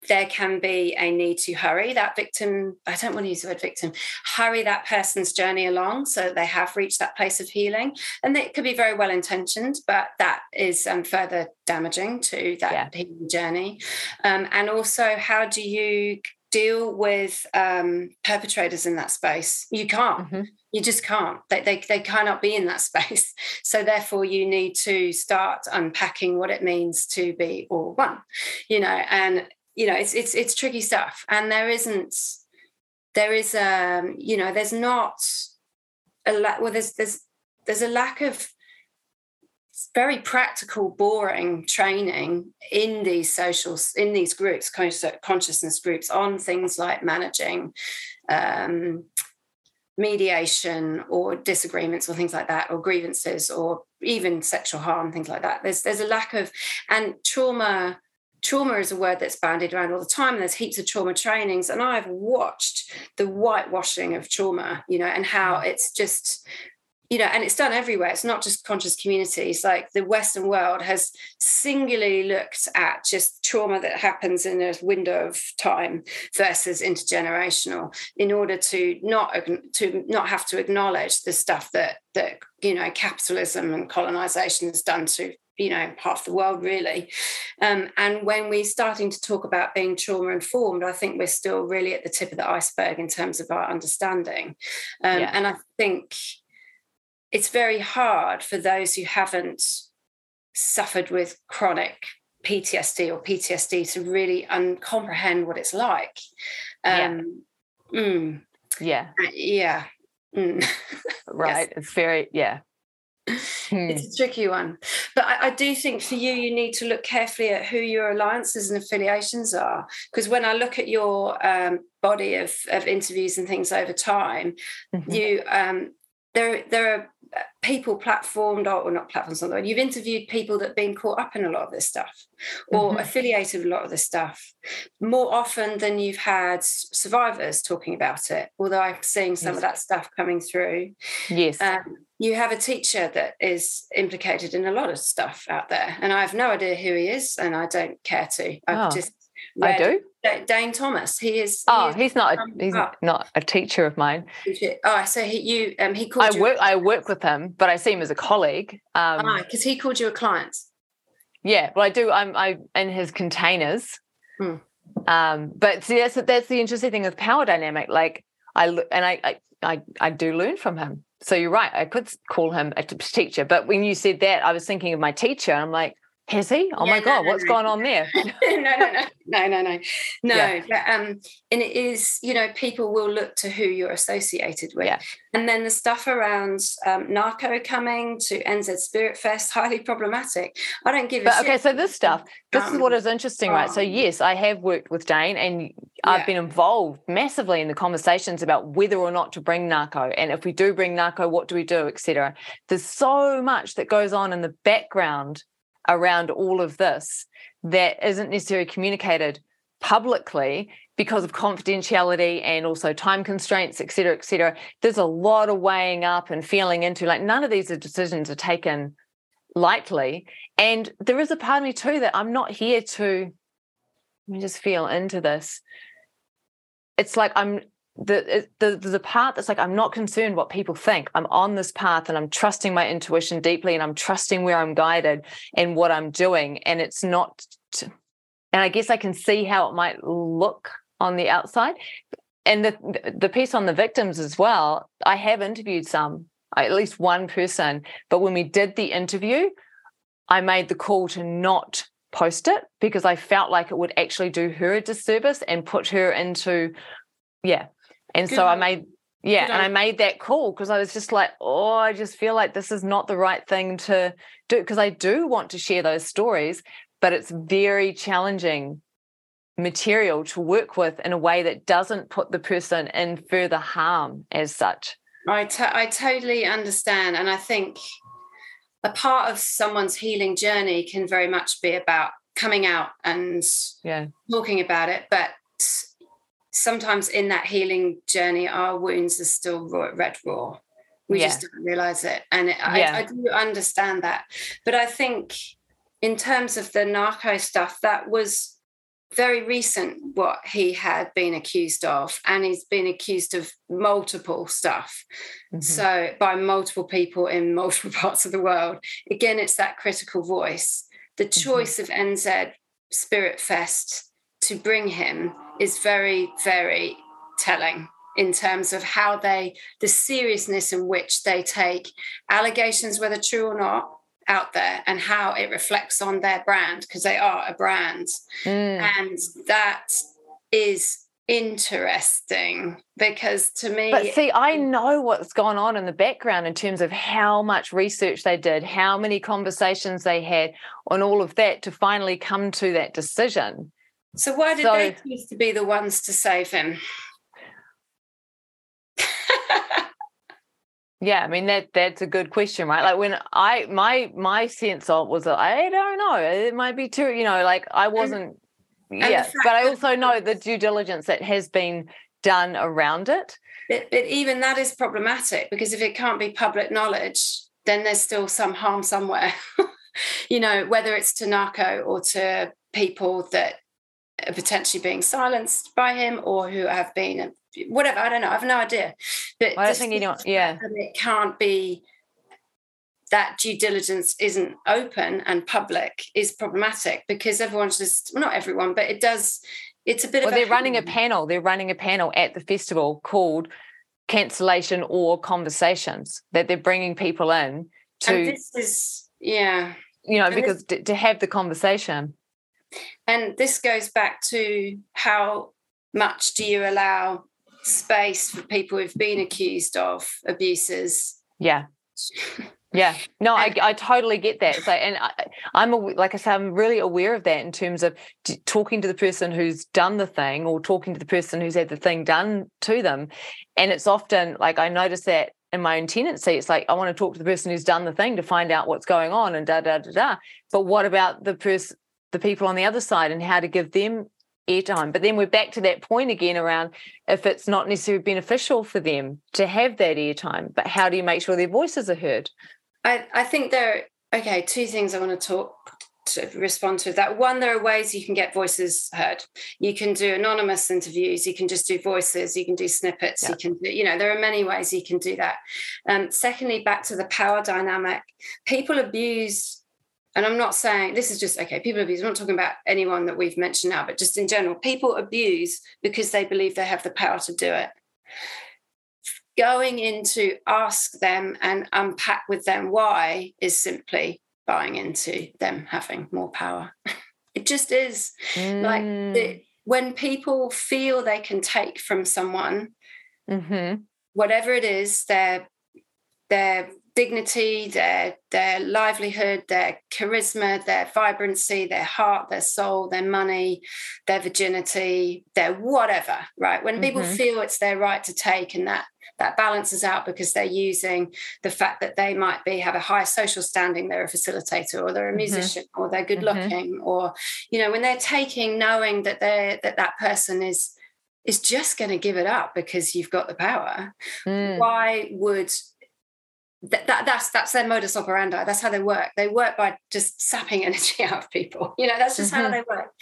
there can be a need to hurry that victim i don't want to use the word victim hurry that person's journey along so they have reached that place of healing. And it could be very well intentioned but that is um, further damaging to that yeah. healing journey. Um, and also how do you deal with um, perpetrators in that space? You can't. Mm-hmm. you just can't. They, they, they cannot be in that space. So therefore you need to start unpacking what it means to be all one you know and you know it's it's it's tricky stuff. And there isn't there is um you know there's not a lack well there's there's there's a lack of very practical boring training in these socials in these groups consciousness groups on things like managing um, mediation or disagreements or things like that or grievances or even sexual harm things like that. There's there's a lack of and trauma trauma is a word that's bandied around all the time and there's heaps of trauma trainings and i've watched the whitewashing of trauma you know and how mm. it's just you know and it's done everywhere it's not just conscious communities like the western world has singularly looked at just trauma that happens in a window of time versus intergenerational in order to not to not have to acknowledge the stuff that that you know capitalism and colonization has done to you know half the world really. Um, and when we're starting to talk about being trauma informed i think we're still really at the tip of the iceberg in terms of our understanding. Um, yeah. and i think it's very hard for those who haven't suffered with chronic ptsd or ptsd to really un- comprehend what it's like. Um, yeah mm, yeah. Uh, yeah. Mm. right. Yes. it's very yeah Hmm. It's a tricky one. But I, I, do think for you, you need to look carefully at who your alliances and affiliations are. Because when I look at your um, body of, of interviews and things over time, mm-hmm. you um, there there are people platformed or, or not platforms on the way. You've interviewed people that have been caught up in a lot of this stuff or mm-hmm. affiliated with a lot of this stuff more often than you've had survivors talking about it. Although I'm seeing some yes. of that stuff coming through. Yes. Um, you have a teacher that is implicated in a lot of stuff out there, and I have no idea who he is, and I don't care to. I've oh, just I do. Dane Thomas. He is. Oh, is, he's not. A, he's not a teacher of mine. Oh, so he you um he called. I work. I work with him, but I see him as a colleague. Um, because he called you a client. Yeah, well, I do. I'm I in his containers. Hmm. Um, but see, that's that's the interesting thing with power dynamic. Like I and I I I, I do learn from him. So you're right. I could call him a teacher, but when you said that, I was thinking of my teacher. I'm like, has he? Oh yeah, my God, no, what's no, going on there? no, no, no, no, no, no, no. Yeah. But, um, and it is, you know, people will look to who you're associated with. Yeah. And then the stuff around um, NARCO coming to NZ Spirit Fest, highly problematic. I don't give a but, shit. Okay, so this stuff, this um, is what is interesting, right? So, um, yes, I have worked with Dane and I've been involved massively in the conversations about whether or not to bring NARCO. And if we do bring NARCO, what do we do, etc. There's so much that goes on in the background around all of this that isn't necessarily communicated publicly because of confidentiality and also time constraints, et cetera, et cetera. There's a lot of weighing up and feeling into like none of these decisions are taken lightly. And there is a part of me too that I'm not here to let me just feel into this. It's like I'm the, the the part that's like I'm not concerned what people think. I'm on this path and I'm trusting my intuition deeply and I'm trusting where I'm guided and what I'm doing. And it's not to, and I guess I can see how it might look on the outside. And the the piece on the victims as well, I have interviewed some, at least one person, but when we did the interview, I made the call to not post it because I felt like it would actually do her a disservice and put her into yeah and Good so I made, yeah, and I made that call because I was just like, oh, I just feel like this is not the right thing to do because I do want to share those stories, but it's very challenging material to work with in a way that doesn't put the person in further harm as such. I, I totally understand. And I think a part of someone's healing journey can very much be about coming out and yeah talking about it but sometimes in that healing journey our wounds are still raw, red raw we yeah. just don't realize it and it, yeah. I, I do understand that but i think in terms of the narco stuff that was very recent what he had been accused of and he's been accused of multiple stuff mm-hmm. so by multiple people in multiple parts of the world again it's that critical voice the mm-hmm. choice mm-hmm. of nz spirit fest to bring him is very very telling in terms of how they the seriousness in which they take allegations whether true or not out there and how it reflects on their brand because they are a brand. Mm. And that is interesting because to me but see i know what's gone on in the background in terms of how much research they did how many conversations they had on all of that to finally come to that decision so why did so, they choose to be the ones to save him Yeah, I mean that that's a good question, right? Like when I my my sense of was that I don't know, it might be too, you know, like I wasn't and, yeah, and but I also know the due diligence that has been done around it. But, but even that is problematic because if it can't be public knowledge, then there's still some harm somewhere. you know, whether it's to narco or to people that potentially being silenced by him or who have been whatever. I don't know. I have no idea. But I think you know. Yeah, it can't be that due diligence isn't open and public is problematic because everyone's just well, not everyone, but it does. It's a bit. Well, they're running a panel. They're running a panel at the festival called cancellation or conversations that they're bringing people in to. And this is yeah. You know, and because this, to have the conversation. And this goes back to how much do you allow space for people who've been accused of abuses. Yeah. Yeah, no, I, I totally get that. So, and I, am like I said, I'm really aware of that in terms of talking to the person who's done the thing or talking to the person who's had the thing done to them. And it's often like I notice that in my own tendency, it's like I want to talk to the person who's done the thing to find out what's going on and da da da da. But what about the person, the people on the other side, and how to give them airtime. But then we're back to that point again around if it's not necessarily beneficial for them to have that airtime, but how do you make sure their voices are heard? I, I think there are, okay, two things I want to talk to respond to that. One, there are ways you can get voices heard. You can do anonymous interviews, you can just do voices, you can do snippets, yeah. you can do, you know, there are many ways you can do that. Um, secondly, back to the power dynamic, people abuse and I'm not saying this is just okay, people abuse, I'm not talking about anyone that we've mentioned now, but just in general, people abuse because they believe they have the power to do it. Going in to ask them and unpack with them why is simply buying into them having more power. it just is mm. like the, when people feel they can take from someone, mm-hmm. whatever it is, their their dignity, their their livelihood, their charisma, their vibrancy, their heart, their soul, their money, their virginity, their whatever, right? When people mm-hmm. feel it's their right to take and that that balances out because they're using the fact that they might be have a high social standing they're a facilitator or they're a mm-hmm. musician or they're good mm-hmm. looking mm-hmm. or you know when they're taking knowing that they're that that person is is just going to give it up because you've got the power mm. why would that, that, that's that's their modus operandi. That's how they work. They work by just sapping energy out of people. You know, that's just mm-hmm. how they work.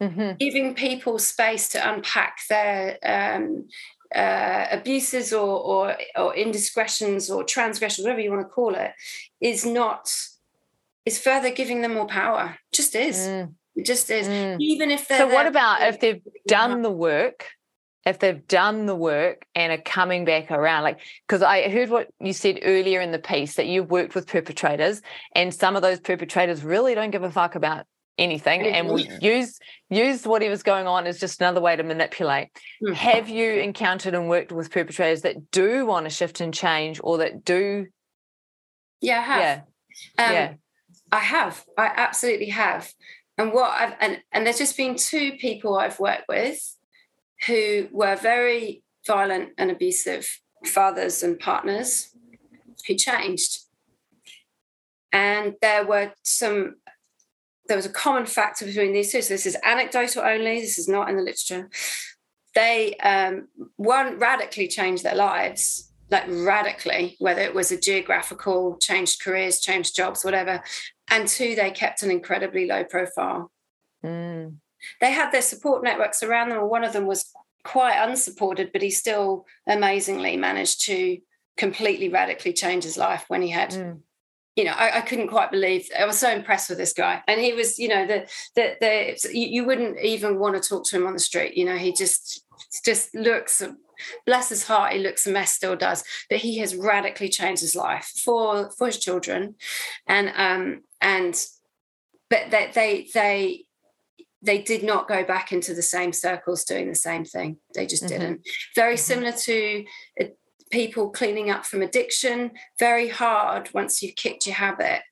Mm-hmm. Giving people space to unpack their um, uh, abuses or, or or indiscretions or transgressions, whatever you want to call it, is not is further giving them more power. Just is. Mm. It just is. Mm. Even if they're so, what about if they've done the work? If they've done the work and are coming back around like because i heard what you said earlier in the piece that you've worked with perpetrators and some of those perpetrators really don't give a fuck about anything and will use use whatever's going on as just another way to manipulate. Mm. have you encountered and worked with perpetrators that do want to shift and change or that do yeah i have. Yeah, um, yeah. i have. I absolutely have. And what i've and, and there's just been two people i've worked with who were very violent and abusive fathers and partners who changed. And there were some there was a common factor between these two. So this is anecdotal only. This is not in the literature. They um, one radically changed their lives, like radically, whether it was a geographical, changed careers, changed jobs, whatever. And two, they kept an incredibly low profile. Mm. They had their support networks around them. One of them was quite unsupported, but he still amazingly managed to completely radically change his life when he had mm you know, I, I, couldn't quite believe. I was so impressed with this guy, and he was, you know, the the, the you, you wouldn't even want to talk to him on the street. You know, he just just looks. Bless his heart, he looks a mess, still does, but he has radically changed his life for for his children, and um and but they they they they did not go back into the same circles doing the same thing. They just mm-hmm. didn't. Very mm-hmm. similar to people cleaning up from addiction, very hard once you've kicked your habit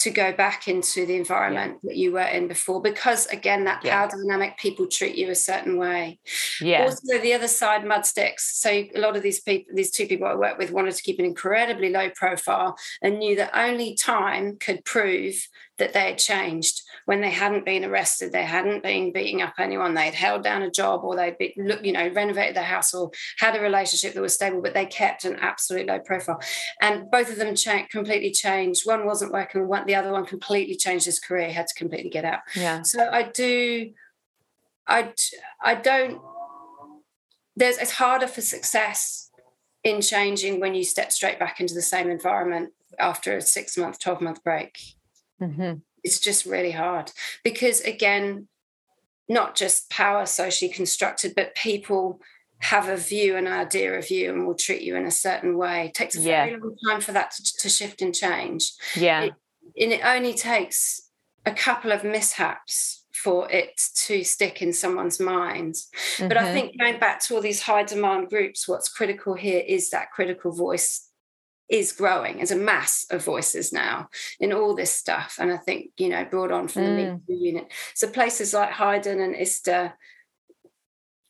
to go back into the environment yeah. that you were in before because again that yeah. power dynamic people treat you a certain way yeah also the other side mud sticks so a lot of these people these two people i work with wanted to keep an incredibly low profile and knew that only time could prove that they had changed when they hadn't been arrested, they hadn't been beating up anyone, they'd held down a job or they'd be, you know, renovated their house or had a relationship that was stable, but they kept an absolute low profile. And both of them completely changed. One wasn't working, one, the other one completely changed his career, had to completely get out. Yeah. So I do, I, I don't, there's, it's harder for success in changing when you step straight back into the same environment after a six month, 12 month break. Mm-hmm it's just really hard because again not just power socially constructed but people have a view an idea of you and will treat you in a certain way it takes a yeah. very long time for that to, to shift and change yeah it, and it only takes a couple of mishaps for it to stick in someone's mind. Mm-hmm. But I mm-hmm. think going back to all these high demand groups, what's critical here is that critical voice is growing as a mass of voices now in all this stuff. And I think, you know, brought on from mm. the unit. So places like Highden and ISTA,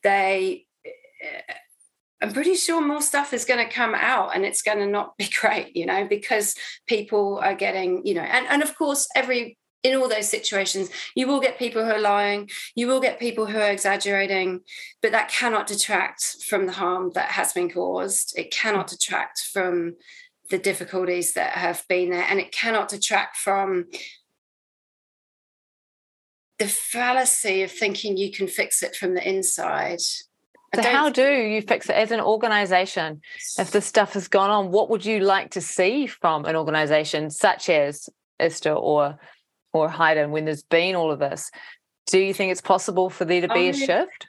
they, eh, I'm pretty sure more stuff is going to come out and it's going to not be great, you know, because people are getting, you know, and, and of course, every in all those situations, you will get people who are lying, you will get people who are exaggerating, but that cannot detract from the harm that has been caused. It cannot detract from the difficulties that have been there, and it cannot detract from the fallacy of thinking you can fix it from the inside. So, how do you fix it as an organization? If this stuff has gone on, what would you like to see from an organization such as ISTA or or Highden when there's been all of this? Do you think it's possible for there to be a shift?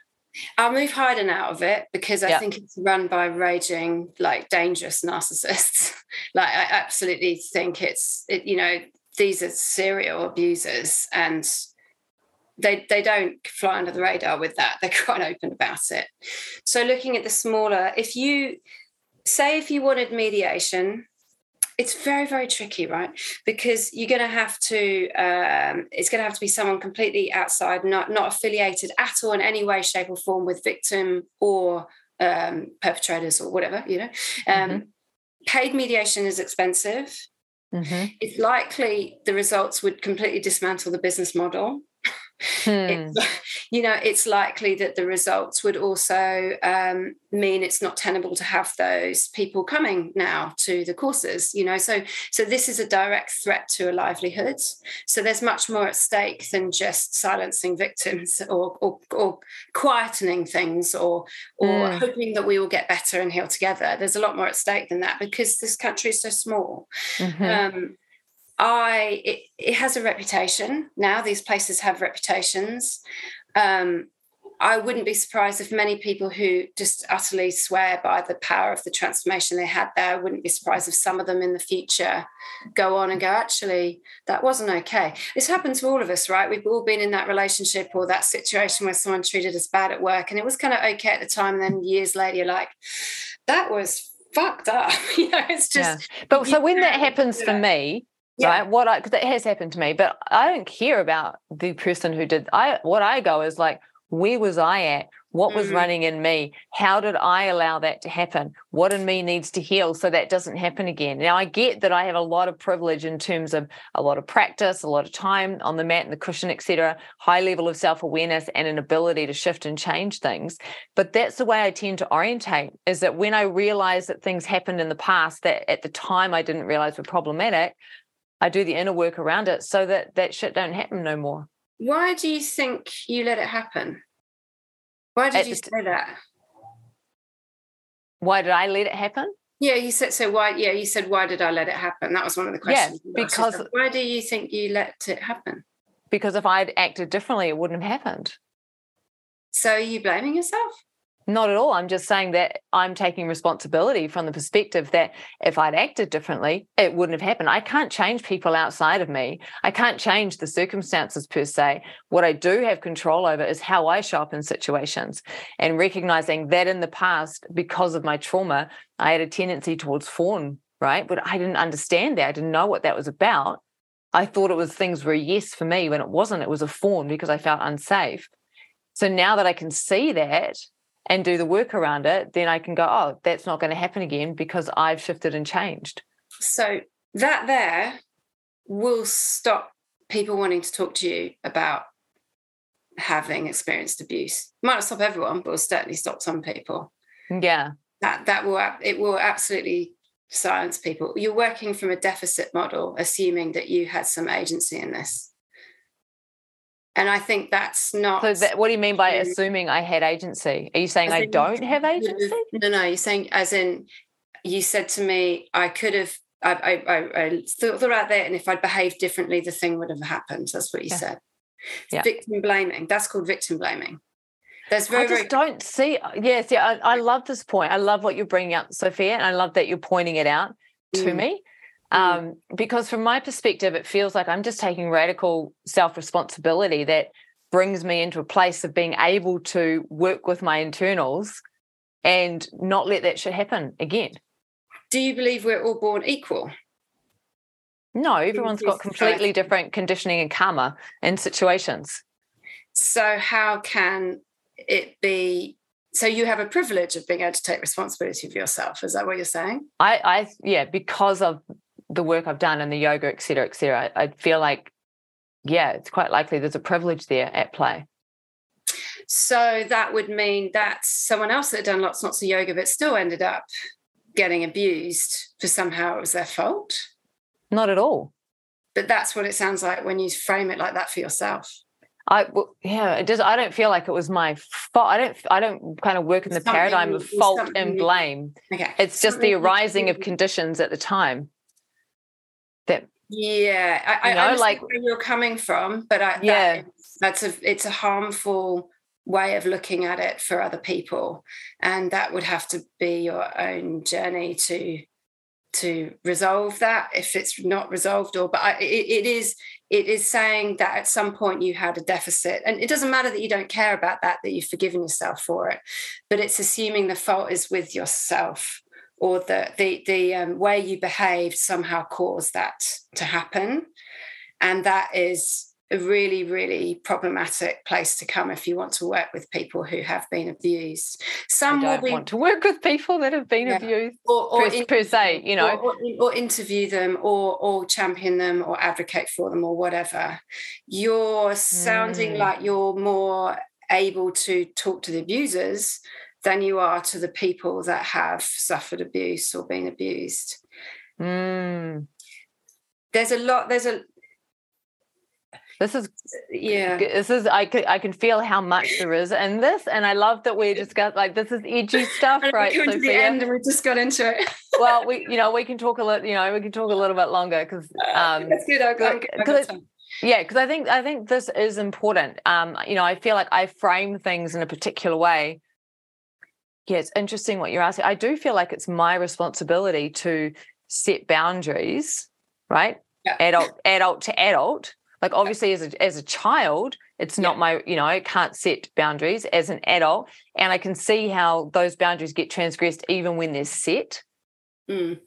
I'll move Highden out of it because I yep. think it's run by raging, like dangerous narcissists. like I absolutely think it's, it, you know, these are serial abusers and they they don't fly under the radar with that. They're quite open about it. So looking at the smaller, if you say if you wanted mediation it's very very tricky right because you're going to have to um, it's going to have to be someone completely outside not not affiliated at all in any way shape or form with victim or um, perpetrators or whatever you know um, mm-hmm. paid mediation is expensive mm-hmm. it's likely the results would completely dismantle the business model Hmm. you know, it's likely that the results would also um, mean it's not tenable to have those people coming now to the courses. You know, so so this is a direct threat to a livelihood. So there's much more at stake than just silencing victims or or, or quietening things or or hmm. hoping that we will get better and heal together. There's a lot more at stake than that because this country is so small. Mm-hmm. Um, I it, it, has a reputation now. These places have reputations. Um, I wouldn't be surprised if many people who just utterly swear by the power of the transformation they had there. I wouldn't be surprised if some of them in the future go on and go, actually, that wasn't okay. This happened to all of us, right? We've all been in that relationship or that situation where someone treated us bad at work and it was kind of okay at the time. And then years later, you're like, that was fucked up. you know, it's just. Yeah. But so when that happens for me, yeah. right what i because it has happened to me but i don't care about the person who did i what i go is like where was i at What was mm-hmm. running in me? How did I allow that to happen? What in me needs to heal so that doesn't happen again? Now, I get that I have a lot of privilege in terms of a lot of practice, a lot of time on the mat and the cushion, etc., high level of self awareness, and an ability to shift and change things. But that's the way I tend to orientate is that when I realize that things happened in the past that at the time I didn't realize were problematic, I do the inner work around it so that that shit don't happen no more. Why do you think you let it happen? Why did At you say that? Why did I let it happen? Yeah, you said so. Why? Yeah, you said why did I let it happen? That was one of the questions. Yeah, because why do you think you let it happen? Because if I'd acted differently, it wouldn't have happened. So are you blaming yourself? Not at all. I'm just saying that I'm taking responsibility from the perspective that if I'd acted differently, it wouldn't have happened. I can't change people outside of me. I can't change the circumstances per se. What I do have control over is how I show up in situations and recognizing that in the past, because of my trauma, I had a tendency towards fawn, right? But I didn't understand that. I didn't know what that was about. I thought it was things were yes for me when it wasn't. It was a fawn because I felt unsafe. So now that I can see that, and do the work around it, then I can go, oh, that's not going to happen again because I've shifted and changed. So that there will stop people wanting to talk to you about having experienced abuse. Might not stop everyone, but will certainly stop some people. Yeah. That that will it will absolutely silence people. You're working from a deficit model, assuming that you had some agency in this. And I think that's not. So, that, what do you mean by assuming I had agency? Are you saying I don't have agency? No, no. You're saying, as in, you said to me, I could have. I, I, I thought about that, and if I'd behaved differently, the thing would have happened. That's what you yeah. said. Yeah. Victim blaming. That's called victim blaming. There's very, I just very... don't see. Yes, yeah. I, I, love this point. I love what you're bringing up, Sophia, and I love that you're pointing it out to mm. me. Mm. Um, because from my perspective, it feels like I'm just taking radical self responsibility that brings me into a place of being able to work with my internals and not let that shit happen again. Do you believe we're all born equal? No, everyone's got completely different conditioning and karma in situations. So, how can it be? So, you have a privilege of being able to take responsibility for yourself. Is that what you're saying? I, I, yeah, because of the work I've done and the yoga, et cetera, et cetera, I, feel like, yeah, it's quite likely there's a privilege there at play. So that would mean that someone else that had done lots and lots of yoga but still ended up getting abused for somehow it was their fault. Not at all. But that's what it sounds like when you frame it like that for yourself. I well, yeah, it does. I don't feel like it was my fault. I don't. I don't kind of work in the something, paradigm of fault and blame. Okay, it's just something the arising of conditions at the time that yeah i, you know, I like where you're coming from but I, yeah. that, that's a it's a harmful way of looking at it for other people and that would have to be your own journey to to resolve that if it's not resolved or but I, it, it is it is saying that at some point you had a deficit and it doesn't matter that you don't care about that that you've forgiven yourself for it but it's assuming the fault is with yourself or the the the um, way you behaved somehow caused that to happen and that is a really really problematic place to come if you want to work with people who have been abused some I don't be, want to work with people that have been yeah. abused or, or per, in, per, se you know or, or, or, interview them or or champion them or advocate for them or whatever you're sounding mm. like you're more able to talk to the abusers than you are to the people that have suffered abuse or been abused. Mm. There's a lot, there's a this is yeah. this is i can i can feel how much there is in this and i love that we just got like this is edgy stuff right so the end and we just got into it. Well we you know we can talk a little you know we can talk a little bit longer because um that's good. Got, I've got yeah because i think i think this is important. Um you know i feel like i frame things in a particular way yeah, it's interesting what you're asking. I do feel like it's my responsibility to set boundaries, right? Yeah. Adult, adult to adult. Like obviously, as a as a child, it's not my, you know, I can't set boundaries as an adult, and I can see how those boundaries get transgressed even when they're set. Mm.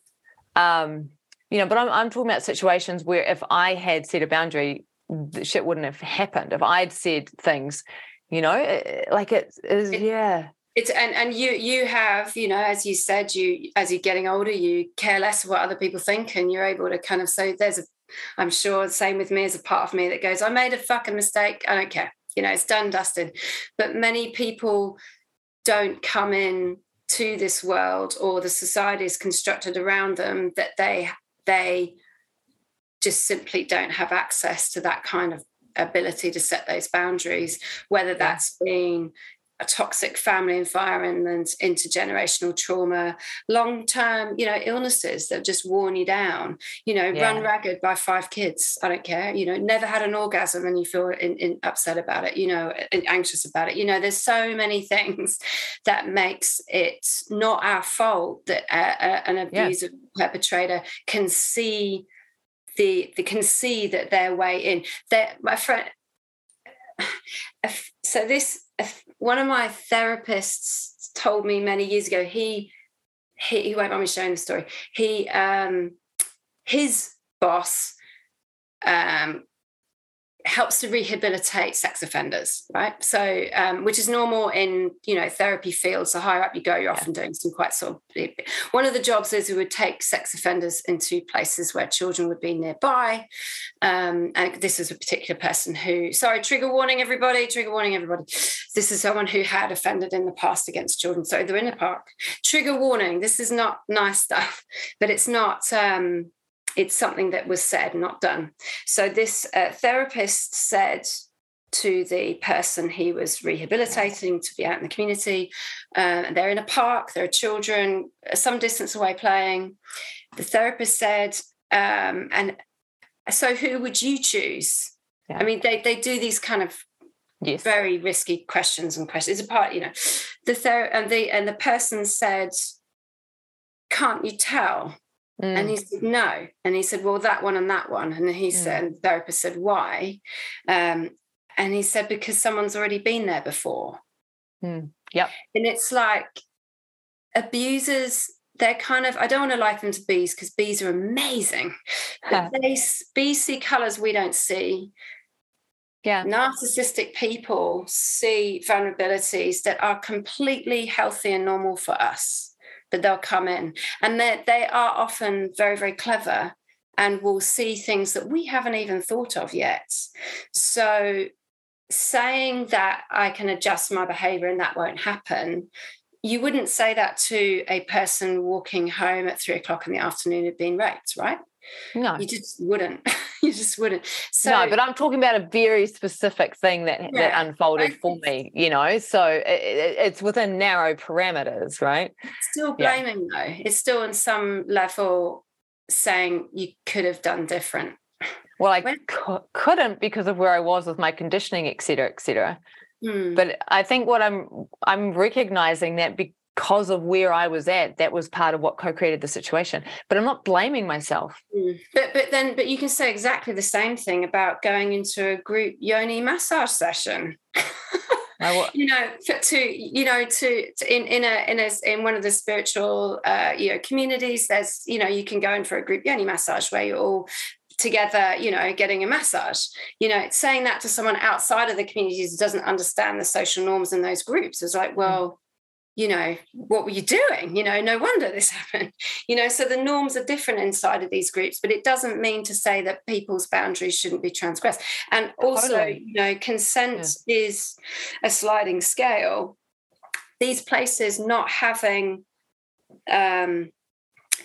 Um, you know, but I'm I'm talking about situations where if I had set a boundary, the shit wouldn't have happened. If I'd said things, you know like it is it, yeah it's and and you you have you know as you said you as you're getting older you care less what other people think and you're able to kind of so there's a i'm sure same with me as a part of me that goes i made a fucking mistake i don't care. You know it's done dusted. But many people don't come in to this world or the society is constructed around them that they they just simply don't have access to that kind of ability to set those boundaries whether that's being a toxic family environment, intergenerational trauma, long term, you know, illnesses that just worn you down, you know, yeah. run ragged by five kids. I don't care, you know, never had an orgasm and you feel in, in upset about it, you know, anxious about it. You know, there's so many things that makes it not our fault that a, a, an abusive yeah. perpetrator can see the, they can see that their way in. That my friend, so this one of my therapists told me many years ago he he, he won't mind me sharing the story. He um his boss um helps to rehabilitate sex offenders, right? So, um, which is normal in you know therapy fields. The higher up you go, you're often doing some quite sort of. One of the jobs is we would take sex offenders into places where children would be nearby. Um, and this is a particular person who, sorry, trigger warning, everybody, trigger warning, everybody. This is someone who had offended in the past against children. So they're in a park. Trigger warning. This is not nice stuff, but it's not. Um, it's something that was said, not done. So this uh, therapist said to the person he was rehabilitating to be out in the community. Uh, they're in a park, there are children uh, some distance away playing. The therapist said, um, and so who would you choose? Yeah. I mean, they, they do these kind of yes. very risky questions and questions. It's a part, you know, the ther- and the and the person said, can't you tell? Mm. And he said, no. And he said, well, that one and that one. And he mm. said, and the therapist said, why? Um, and he said, because someone's already been there before. Mm. Yep. And it's like abusers, they're kind of, I don't want to liken them to bees because bees are amazing. But they, bees see colors we don't see. Yeah. Narcissistic people see vulnerabilities that are completely healthy and normal for us but they'll come in. And they are often very very clever and will see things that we haven't even thought of yet. So saying that i can adjust my behavior and that won't happen you wouldn't say that to a person walking home at three o'clock in the afternoon who'd been raped right no you just wouldn't you just wouldn't. So, no, but I'm talking about a very specific thing that, yeah, that unfolded for me, you know. So it, it, it's within narrow parameters, right? Still blaming yeah. though. It's still on some level saying you could have done different. Well, I c- couldn't because of where I was with my conditioning, et cetera, et cetera. Hmm. But I think what I'm I'm recognizing that be, because of where I was at, that was part of what co-created the situation. But I'm not blaming myself. Mm. But but then but you can say exactly the same thing about going into a group yoni massage session. you know, to you know, to, to, in in a in a in one of the spiritual uh, you know communities, there's you know you can go in for a group yoni massage where you're all together, you know, getting a massage. You know, saying that to someone outside of the communities doesn't understand the social norms in those groups is like, mm. well, you know, what were you doing? You know, no wonder this happened. You know, so the norms are different inside of these groups, but it doesn't mean to say that people's boundaries shouldn't be transgressed. And also, totally. you know, consent yeah. is a sliding scale. These places not having um,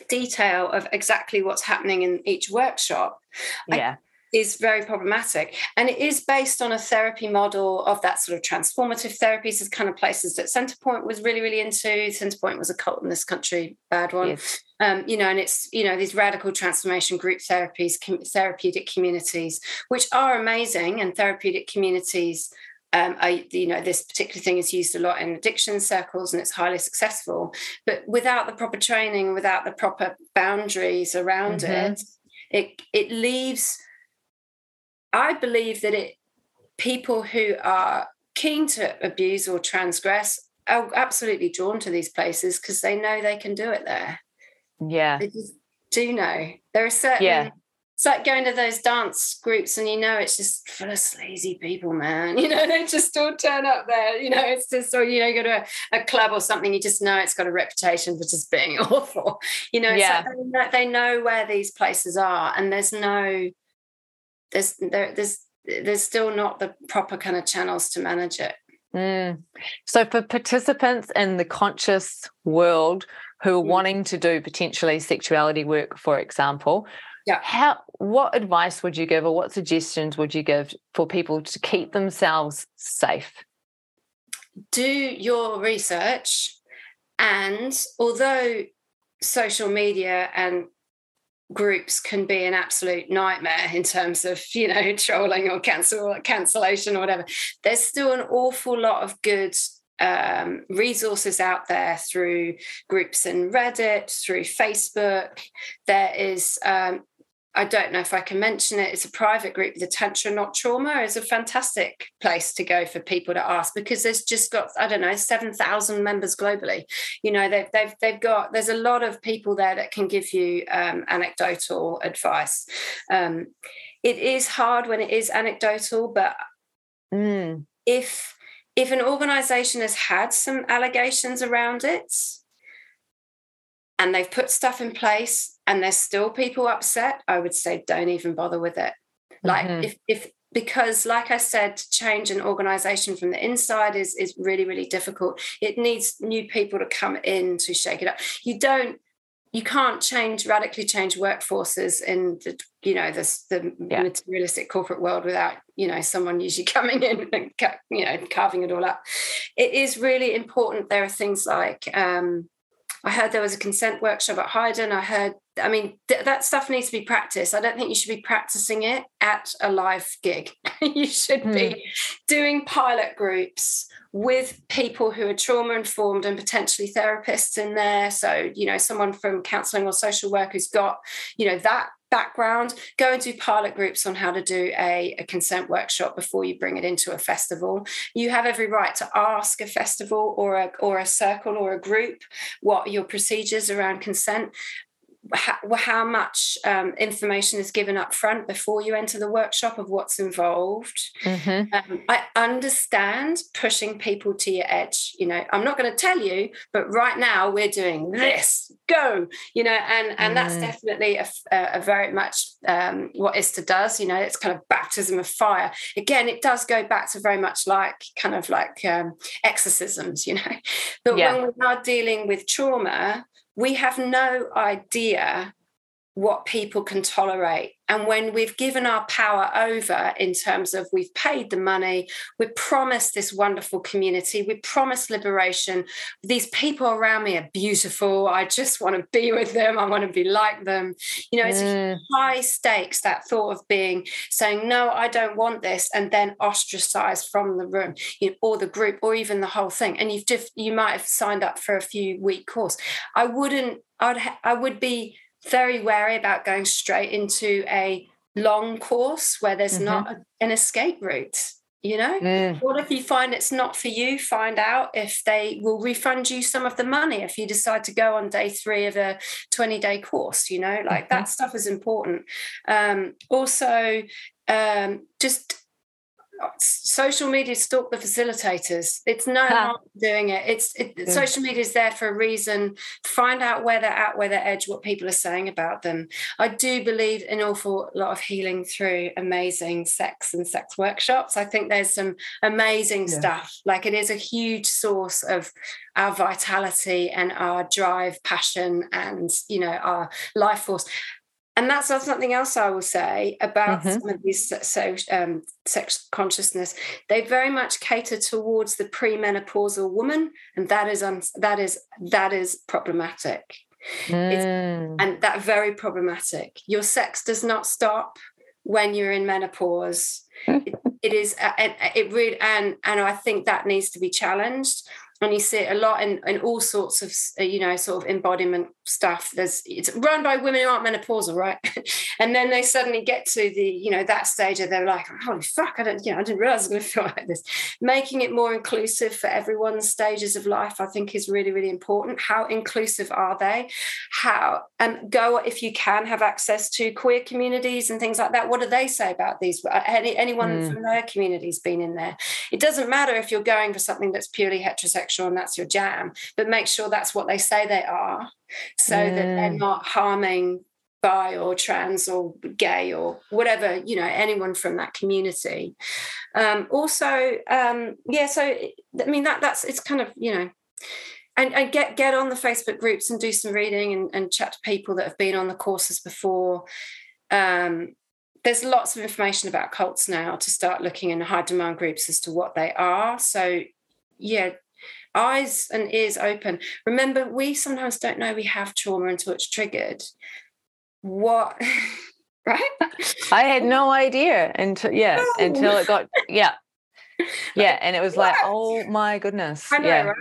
detail of exactly what's happening in each workshop. Yeah. I, is very problematic. And it is based on a therapy model of that sort of transformative therapies, as kind of places that Centrepoint was really, really into. Centrepoint was a cult in this country, bad one. Yes. Um, you know, and it's, you know, these radical transformation group therapies, com- therapeutic communities, which are amazing and therapeutic communities. Um, I, you know, this particular thing is used a lot in addiction circles and it's highly successful. But without the proper training, without the proper boundaries around mm-hmm. it, it it leaves I believe that it people who are keen to abuse or transgress are absolutely drawn to these places because they know they can do it there. Yeah. They just do know. There are certain yeah. it's like going to those dance groups and you know it's just full of sleazy people man you know they just all turn up there you know it's just or you know you go to a, a club or something you just know it's got a reputation for just being awful you know yeah. Like they know where these places are and there's no there's there, there's there's still not the proper kind of channels to manage it mm. so for participants in the conscious world who are mm. wanting to do potentially sexuality work for example yeah. How what advice would you give or what suggestions would you give for people to keep themselves safe? Do your research and although social media and groups can be an absolute nightmare in terms of you know trolling or cancel cancellation or whatever. There's still an awful lot of good um, resources out there through groups in reddit through facebook. There is um, I don't know if I can mention it. It's a private group, the Tantra Not Trauma is a fantastic place to go for people to ask because there's just got, I don't know, 7,000 members globally. You know, they've, they've, they've got, there's a lot of people there that can give you um, anecdotal advice. Um, it is hard when it is anecdotal, but mm. if, if an organization has had some allegations around it, and they've put stuff in place and there's still people upset, I would say don't even bother with it. Like mm-hmm. if if because like I said, to change an organization from the inside is is really, really difficult. It needs new people to come in to shake it up. You don't you can't change radically change workforces in the you know this the yeah. materialistic corporate world without you know someone usually coming in and you know carving it all up it is really important there are things like um, I heard there was a consent workshop at Highden. I heard, I mean, th- that stuff needs to be practiced. I don't think you should be practicing it at a live gig. you should mm. be hmm. doing pilot groups with people who are trauma informed and potentially therapists in there. So, you know, someone from counseling or social work who's got, you know, that background, go and do pilot groups on how to do a, a, consent workshop before you bring it into a festival. You have every right to ask a festival or a, or a circle or a group what your procedures around consent how, how much um, information is given up front before you enter the workshop of what's involved. Mm-hmm. Um, I understand pushing people to your edge. You know, I'm not going to tell you, but right now we're doing this. Go, you know, and and mm. that's definitely a, a, very much um, what ISTA does. You know, it's kind of baptism of fire. Again, it does go back to very much like kind of like um, exorcisms. You know, but yeah. when we are dealing with trauma we have no idea what people can tolerate. And when we've given our power over in terms of we've paid the money, we're promised this wonderful community, we promised liberation. These people around me are beautiful. I just want to be with them. I want to be like them. You know, it's mm. high stakes, that thought of being saying, no, I don't want this, and then ostracized from the room you know, or the group or even the whole thing. And you've just, you might have signed up for a few week course. I wouldn't, I'd, I would be very wary about going straight into a long course where there's mm-hmm. not a, an escape route you know mm. what if you find it's not for you find out if they will refund you some of the money if you decide to go on day three of a 20 day course you know like mm-hmm. that stuff is important um, also um, just social media stalk the facilitators. It's no harm doing it. It's it, yeah. social media is there for a reason. Find out where they're at where they're edge what people are saying about them. I do believe an awful lot of healing through amazing sex and sex workshops. I think there's some amazing yeah. stuff. Like it is a huge source of our vitality and our drive passion and you know our life force and that's something else I will say about mm-hmm. some of these so, um, sex consciousness. They very much cater towards the premenopausal woman, and that is un- that is that is problematic. Mm. And that very problematic. Your sex does not stop when you're in menopause. it, it is, it, it really, and and I think that needs to be challenged. And you see it a lot in, in all sorts of uh, you know sort of embodiment stuff. There's it's run by women who aren't menopausal right? And then they suddenly get to the you know that stage and they're like holy fuck i don't you know i didn't realize i was going to feel like this. Making it more inclusive for everyone's stages of life i think is really really important. How inclusive are they? How and um, go if you can have access to queer communities and things like that. What do they say about these? Uh, Any, anyone mm. from their community's been in there. It doesn't matter if you're going for something that's purely heterosexual and that's your jam but make sure that's what they say they are so mm. that they're mm. not harming bi or trans or gay or whatever you know anyone from that community um also um yeah so i mean that that's it's kind of you know and, and get get on the facebook groups and do some reading and, and chat to people that have been on the courses before um there's lots of information about cults now to start looking in high demand groups as to what they are so yeah eyes and ears open. Remember, we sometimes don't know we have trauma until it's triggered. What? right? I had no idea until yeah, no. until it got yeah. Yeah, and it was like, oh my goodness. I know, yeah. right?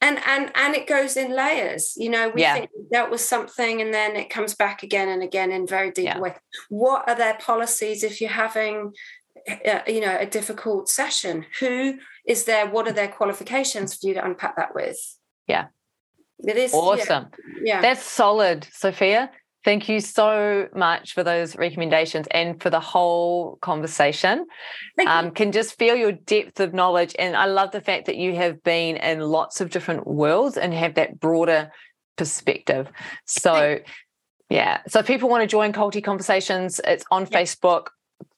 And and and it goes in layers. You know, we yeah. think that was something, and then it comes back again and again in very deep yeah. way. What are their policies if you're having, uh, you know, a difficult session? Who is there what are their qualifications for you to unpack that with? Yeah. It is awesome. Yeah, yeah. that's solid sophia. Thank you so much for those recommendations and for the whole conversation. Um, can just feel your depth of knowledge and i love the fact that you have been in lots of different worlds and have that broader perspective. So yeah. So if people want to join culty conversations it's on facebook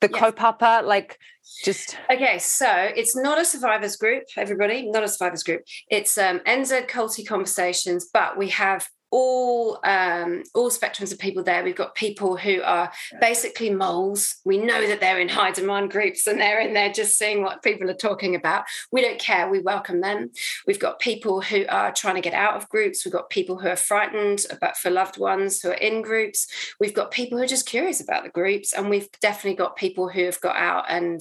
the yes. kaupapa like just okay so it's not a survivors group everybody not a survivors group it's um nz culty conversations but we have all um, all spectrums of people there. We've got people who are basically moles. We know that they're in high demand groups and they're in there just seeing what people are talking about. We don't care. We welcome them. We've got people who are trying to get out of groups. We've got people who are frightened about for loved ones who are in groups. We've got people who are just curious about the groups, and we've definitely got people who have got out and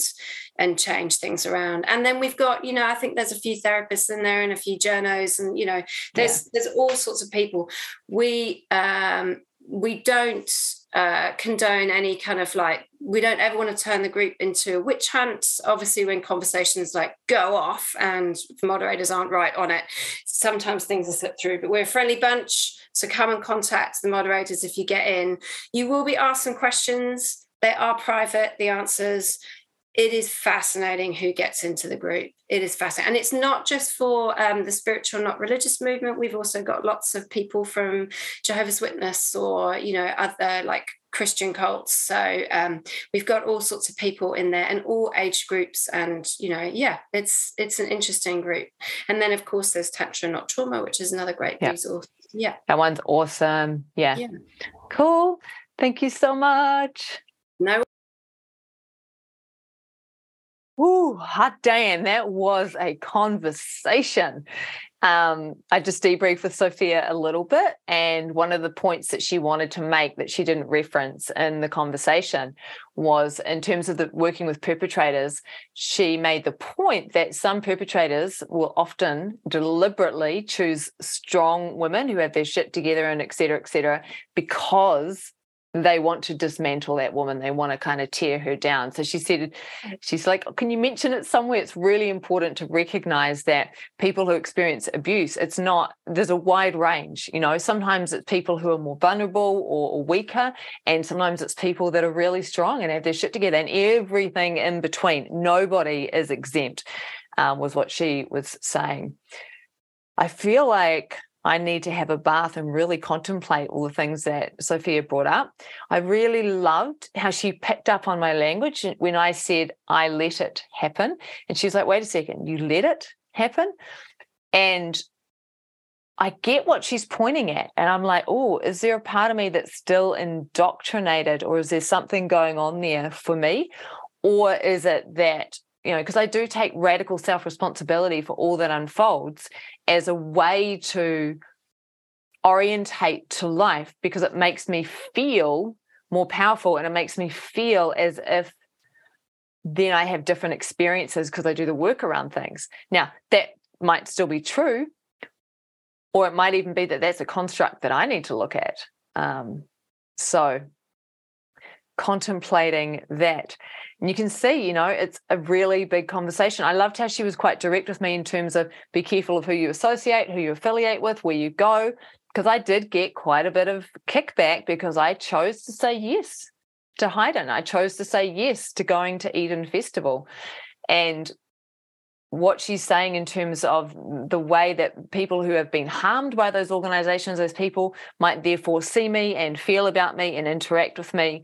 and change things around. And then we've got, you know, I think there's a few therapists in there and a few journos, and you know, there's yeah. there's all sorts of people. We um, we don't uh, condone any kind of like we don't ever want to turn the group into a witch hunt obviously when conversations like go off and moderators aren't right on it sometimes things are slipped through but we're a friendly bunch so come and contact the moderators if you get in you will be asked some questions they are private the answers it is fascinating who gets into the group. It is fascinating. And it's not just for um, the spiritual, not religious movement. We've also got lots of people from Jehovah's Witness or, you know, other like Christian cults. So um, we've got all sorts of people in there and all age groups. And, you know, yeah, it's it's an interesting group. And then, of course, there's Tantra Not Trauma, which is another great yeah. resource. Yeah. That one's awesome. Yeah. yeah. Cool. Thank you so much. No Ooh, hot damn, that was a conversation. Um, I just debriefed with Sophia a little bit, and one of the points that she wanted to make that she didn't reference in the conversation was in terms of the working with perpetrators. She made the point that some perpetrators will often deliberately choose strong women who have their shit together and et cetera, et cetera, because they want to dismantle that woman they want to kind of tear her down. So she said she's like can you mention it somewhere? It's really important to recognize that people who experience abuse it's not there's a wide range you know? Sometimes it's people who are more vulnerable or, or weaker and sometimes it's people that are really strong and have their shit together and everything in between. Nobody is exempt um, was what she was saying. I feel like I need to have a bath and really contemplate all the things that Sophia brought up. I really loved how she picked up on my language when I said, I let it happen. And she's like, wait a second, you let it happen? And I get what she's pointing at. And I'm like, oh, is there a part of me that's still indoctrinated or is there something going on there for me? Or is it that you know, because I do take radical self responsibility for all that unfolds as a way to orientate to life because it makes me feel more powerful and it makes me feel as if then I have different experiences because I do the work around things. Now, that might still be true, or it might even be that that's a construct that I need to look at. Um, so, contemplating that. And you can see, you know, it's a really big conversation. I loved how she was quite direct with me in terms of be careful of who you associate, who you affiliate with, where you go, because I did get quite a bit of kickback because I chose to say yes to Highden. I chose to say yes to going to Eden Festival. And what she's saying in terms of the way that people who have been harmed by those organizations, those people might therefore see me and feel about me and interact with me.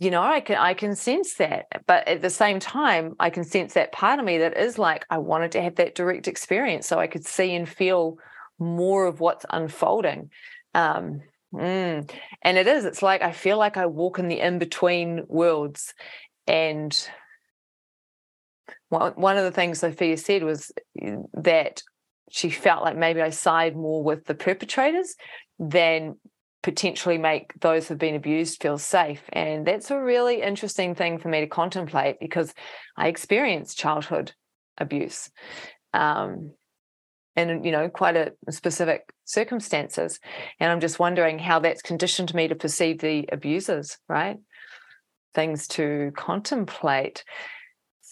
You know, I can I can sense that. But at the same time, I can sense that part of me that is like, I wanted to have that direct experience so I could see and feel more of what's unfolding. Um, mm. And it is, it's like I feel like I walk in the in between worlds. And one of the things Sophia said was eh, that she felt like maybe I side more with the perpetrators than potentially make those who've been abused feel safe. And that's a really interesting thing for me to contemplate because I experienced childhood abuse. Um, and you know quite a specific circumstances and i'm just wondering how that's conditioned me to perceive the abusers right things to contemplate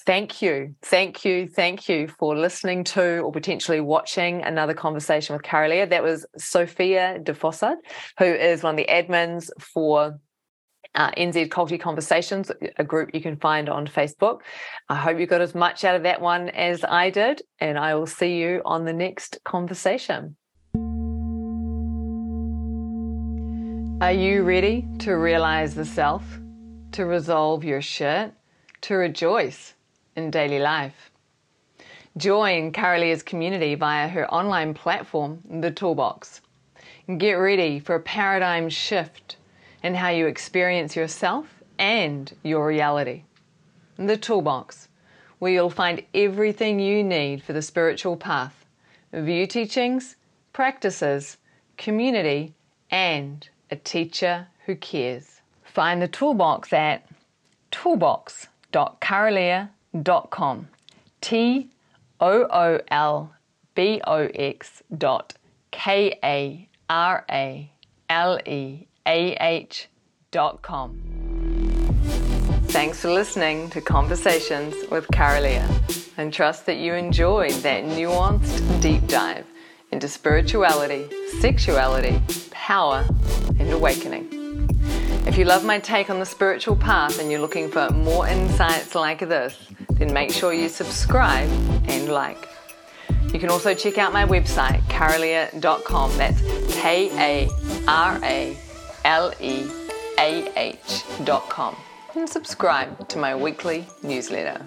Thank you. Thank you. Thank you for listening to or potentially watching another conversation with Karaleah. That was Sophia de Fossard, who is one of the admins for uh, NZ Culty Conversations, a group you can find on Facebook. I hope you got as much out of that one as I did, and I will see you on the next conversation. Are you ready to realize the self, to resolve your shit, to rejoice? In daily life. Join Karaleah's community via her online platform, The Toolbox. Get ready for a paradigm shift in how you experience yourself and your reality. The Toolbox, where you'll find everything you need for the spiritual path view teachings, practices, community, and a teacher who cares. Find the Toolbox at toolbox.karaleah.com com. T O O L B O X dot K A R A L E A H dot com. Thanks for listening to Conversations with Karaleah and trust that you enjoyed that nuanced deep dive into spirituality, sexuality, power, and awakening. If you love my take on the spiritual path and you're looking for more insights like this, then make sure you subscribe and like. You can also check out my website, karaleah.com. That's K A R A L E A H.com. And subscribe to my weekly newsletter.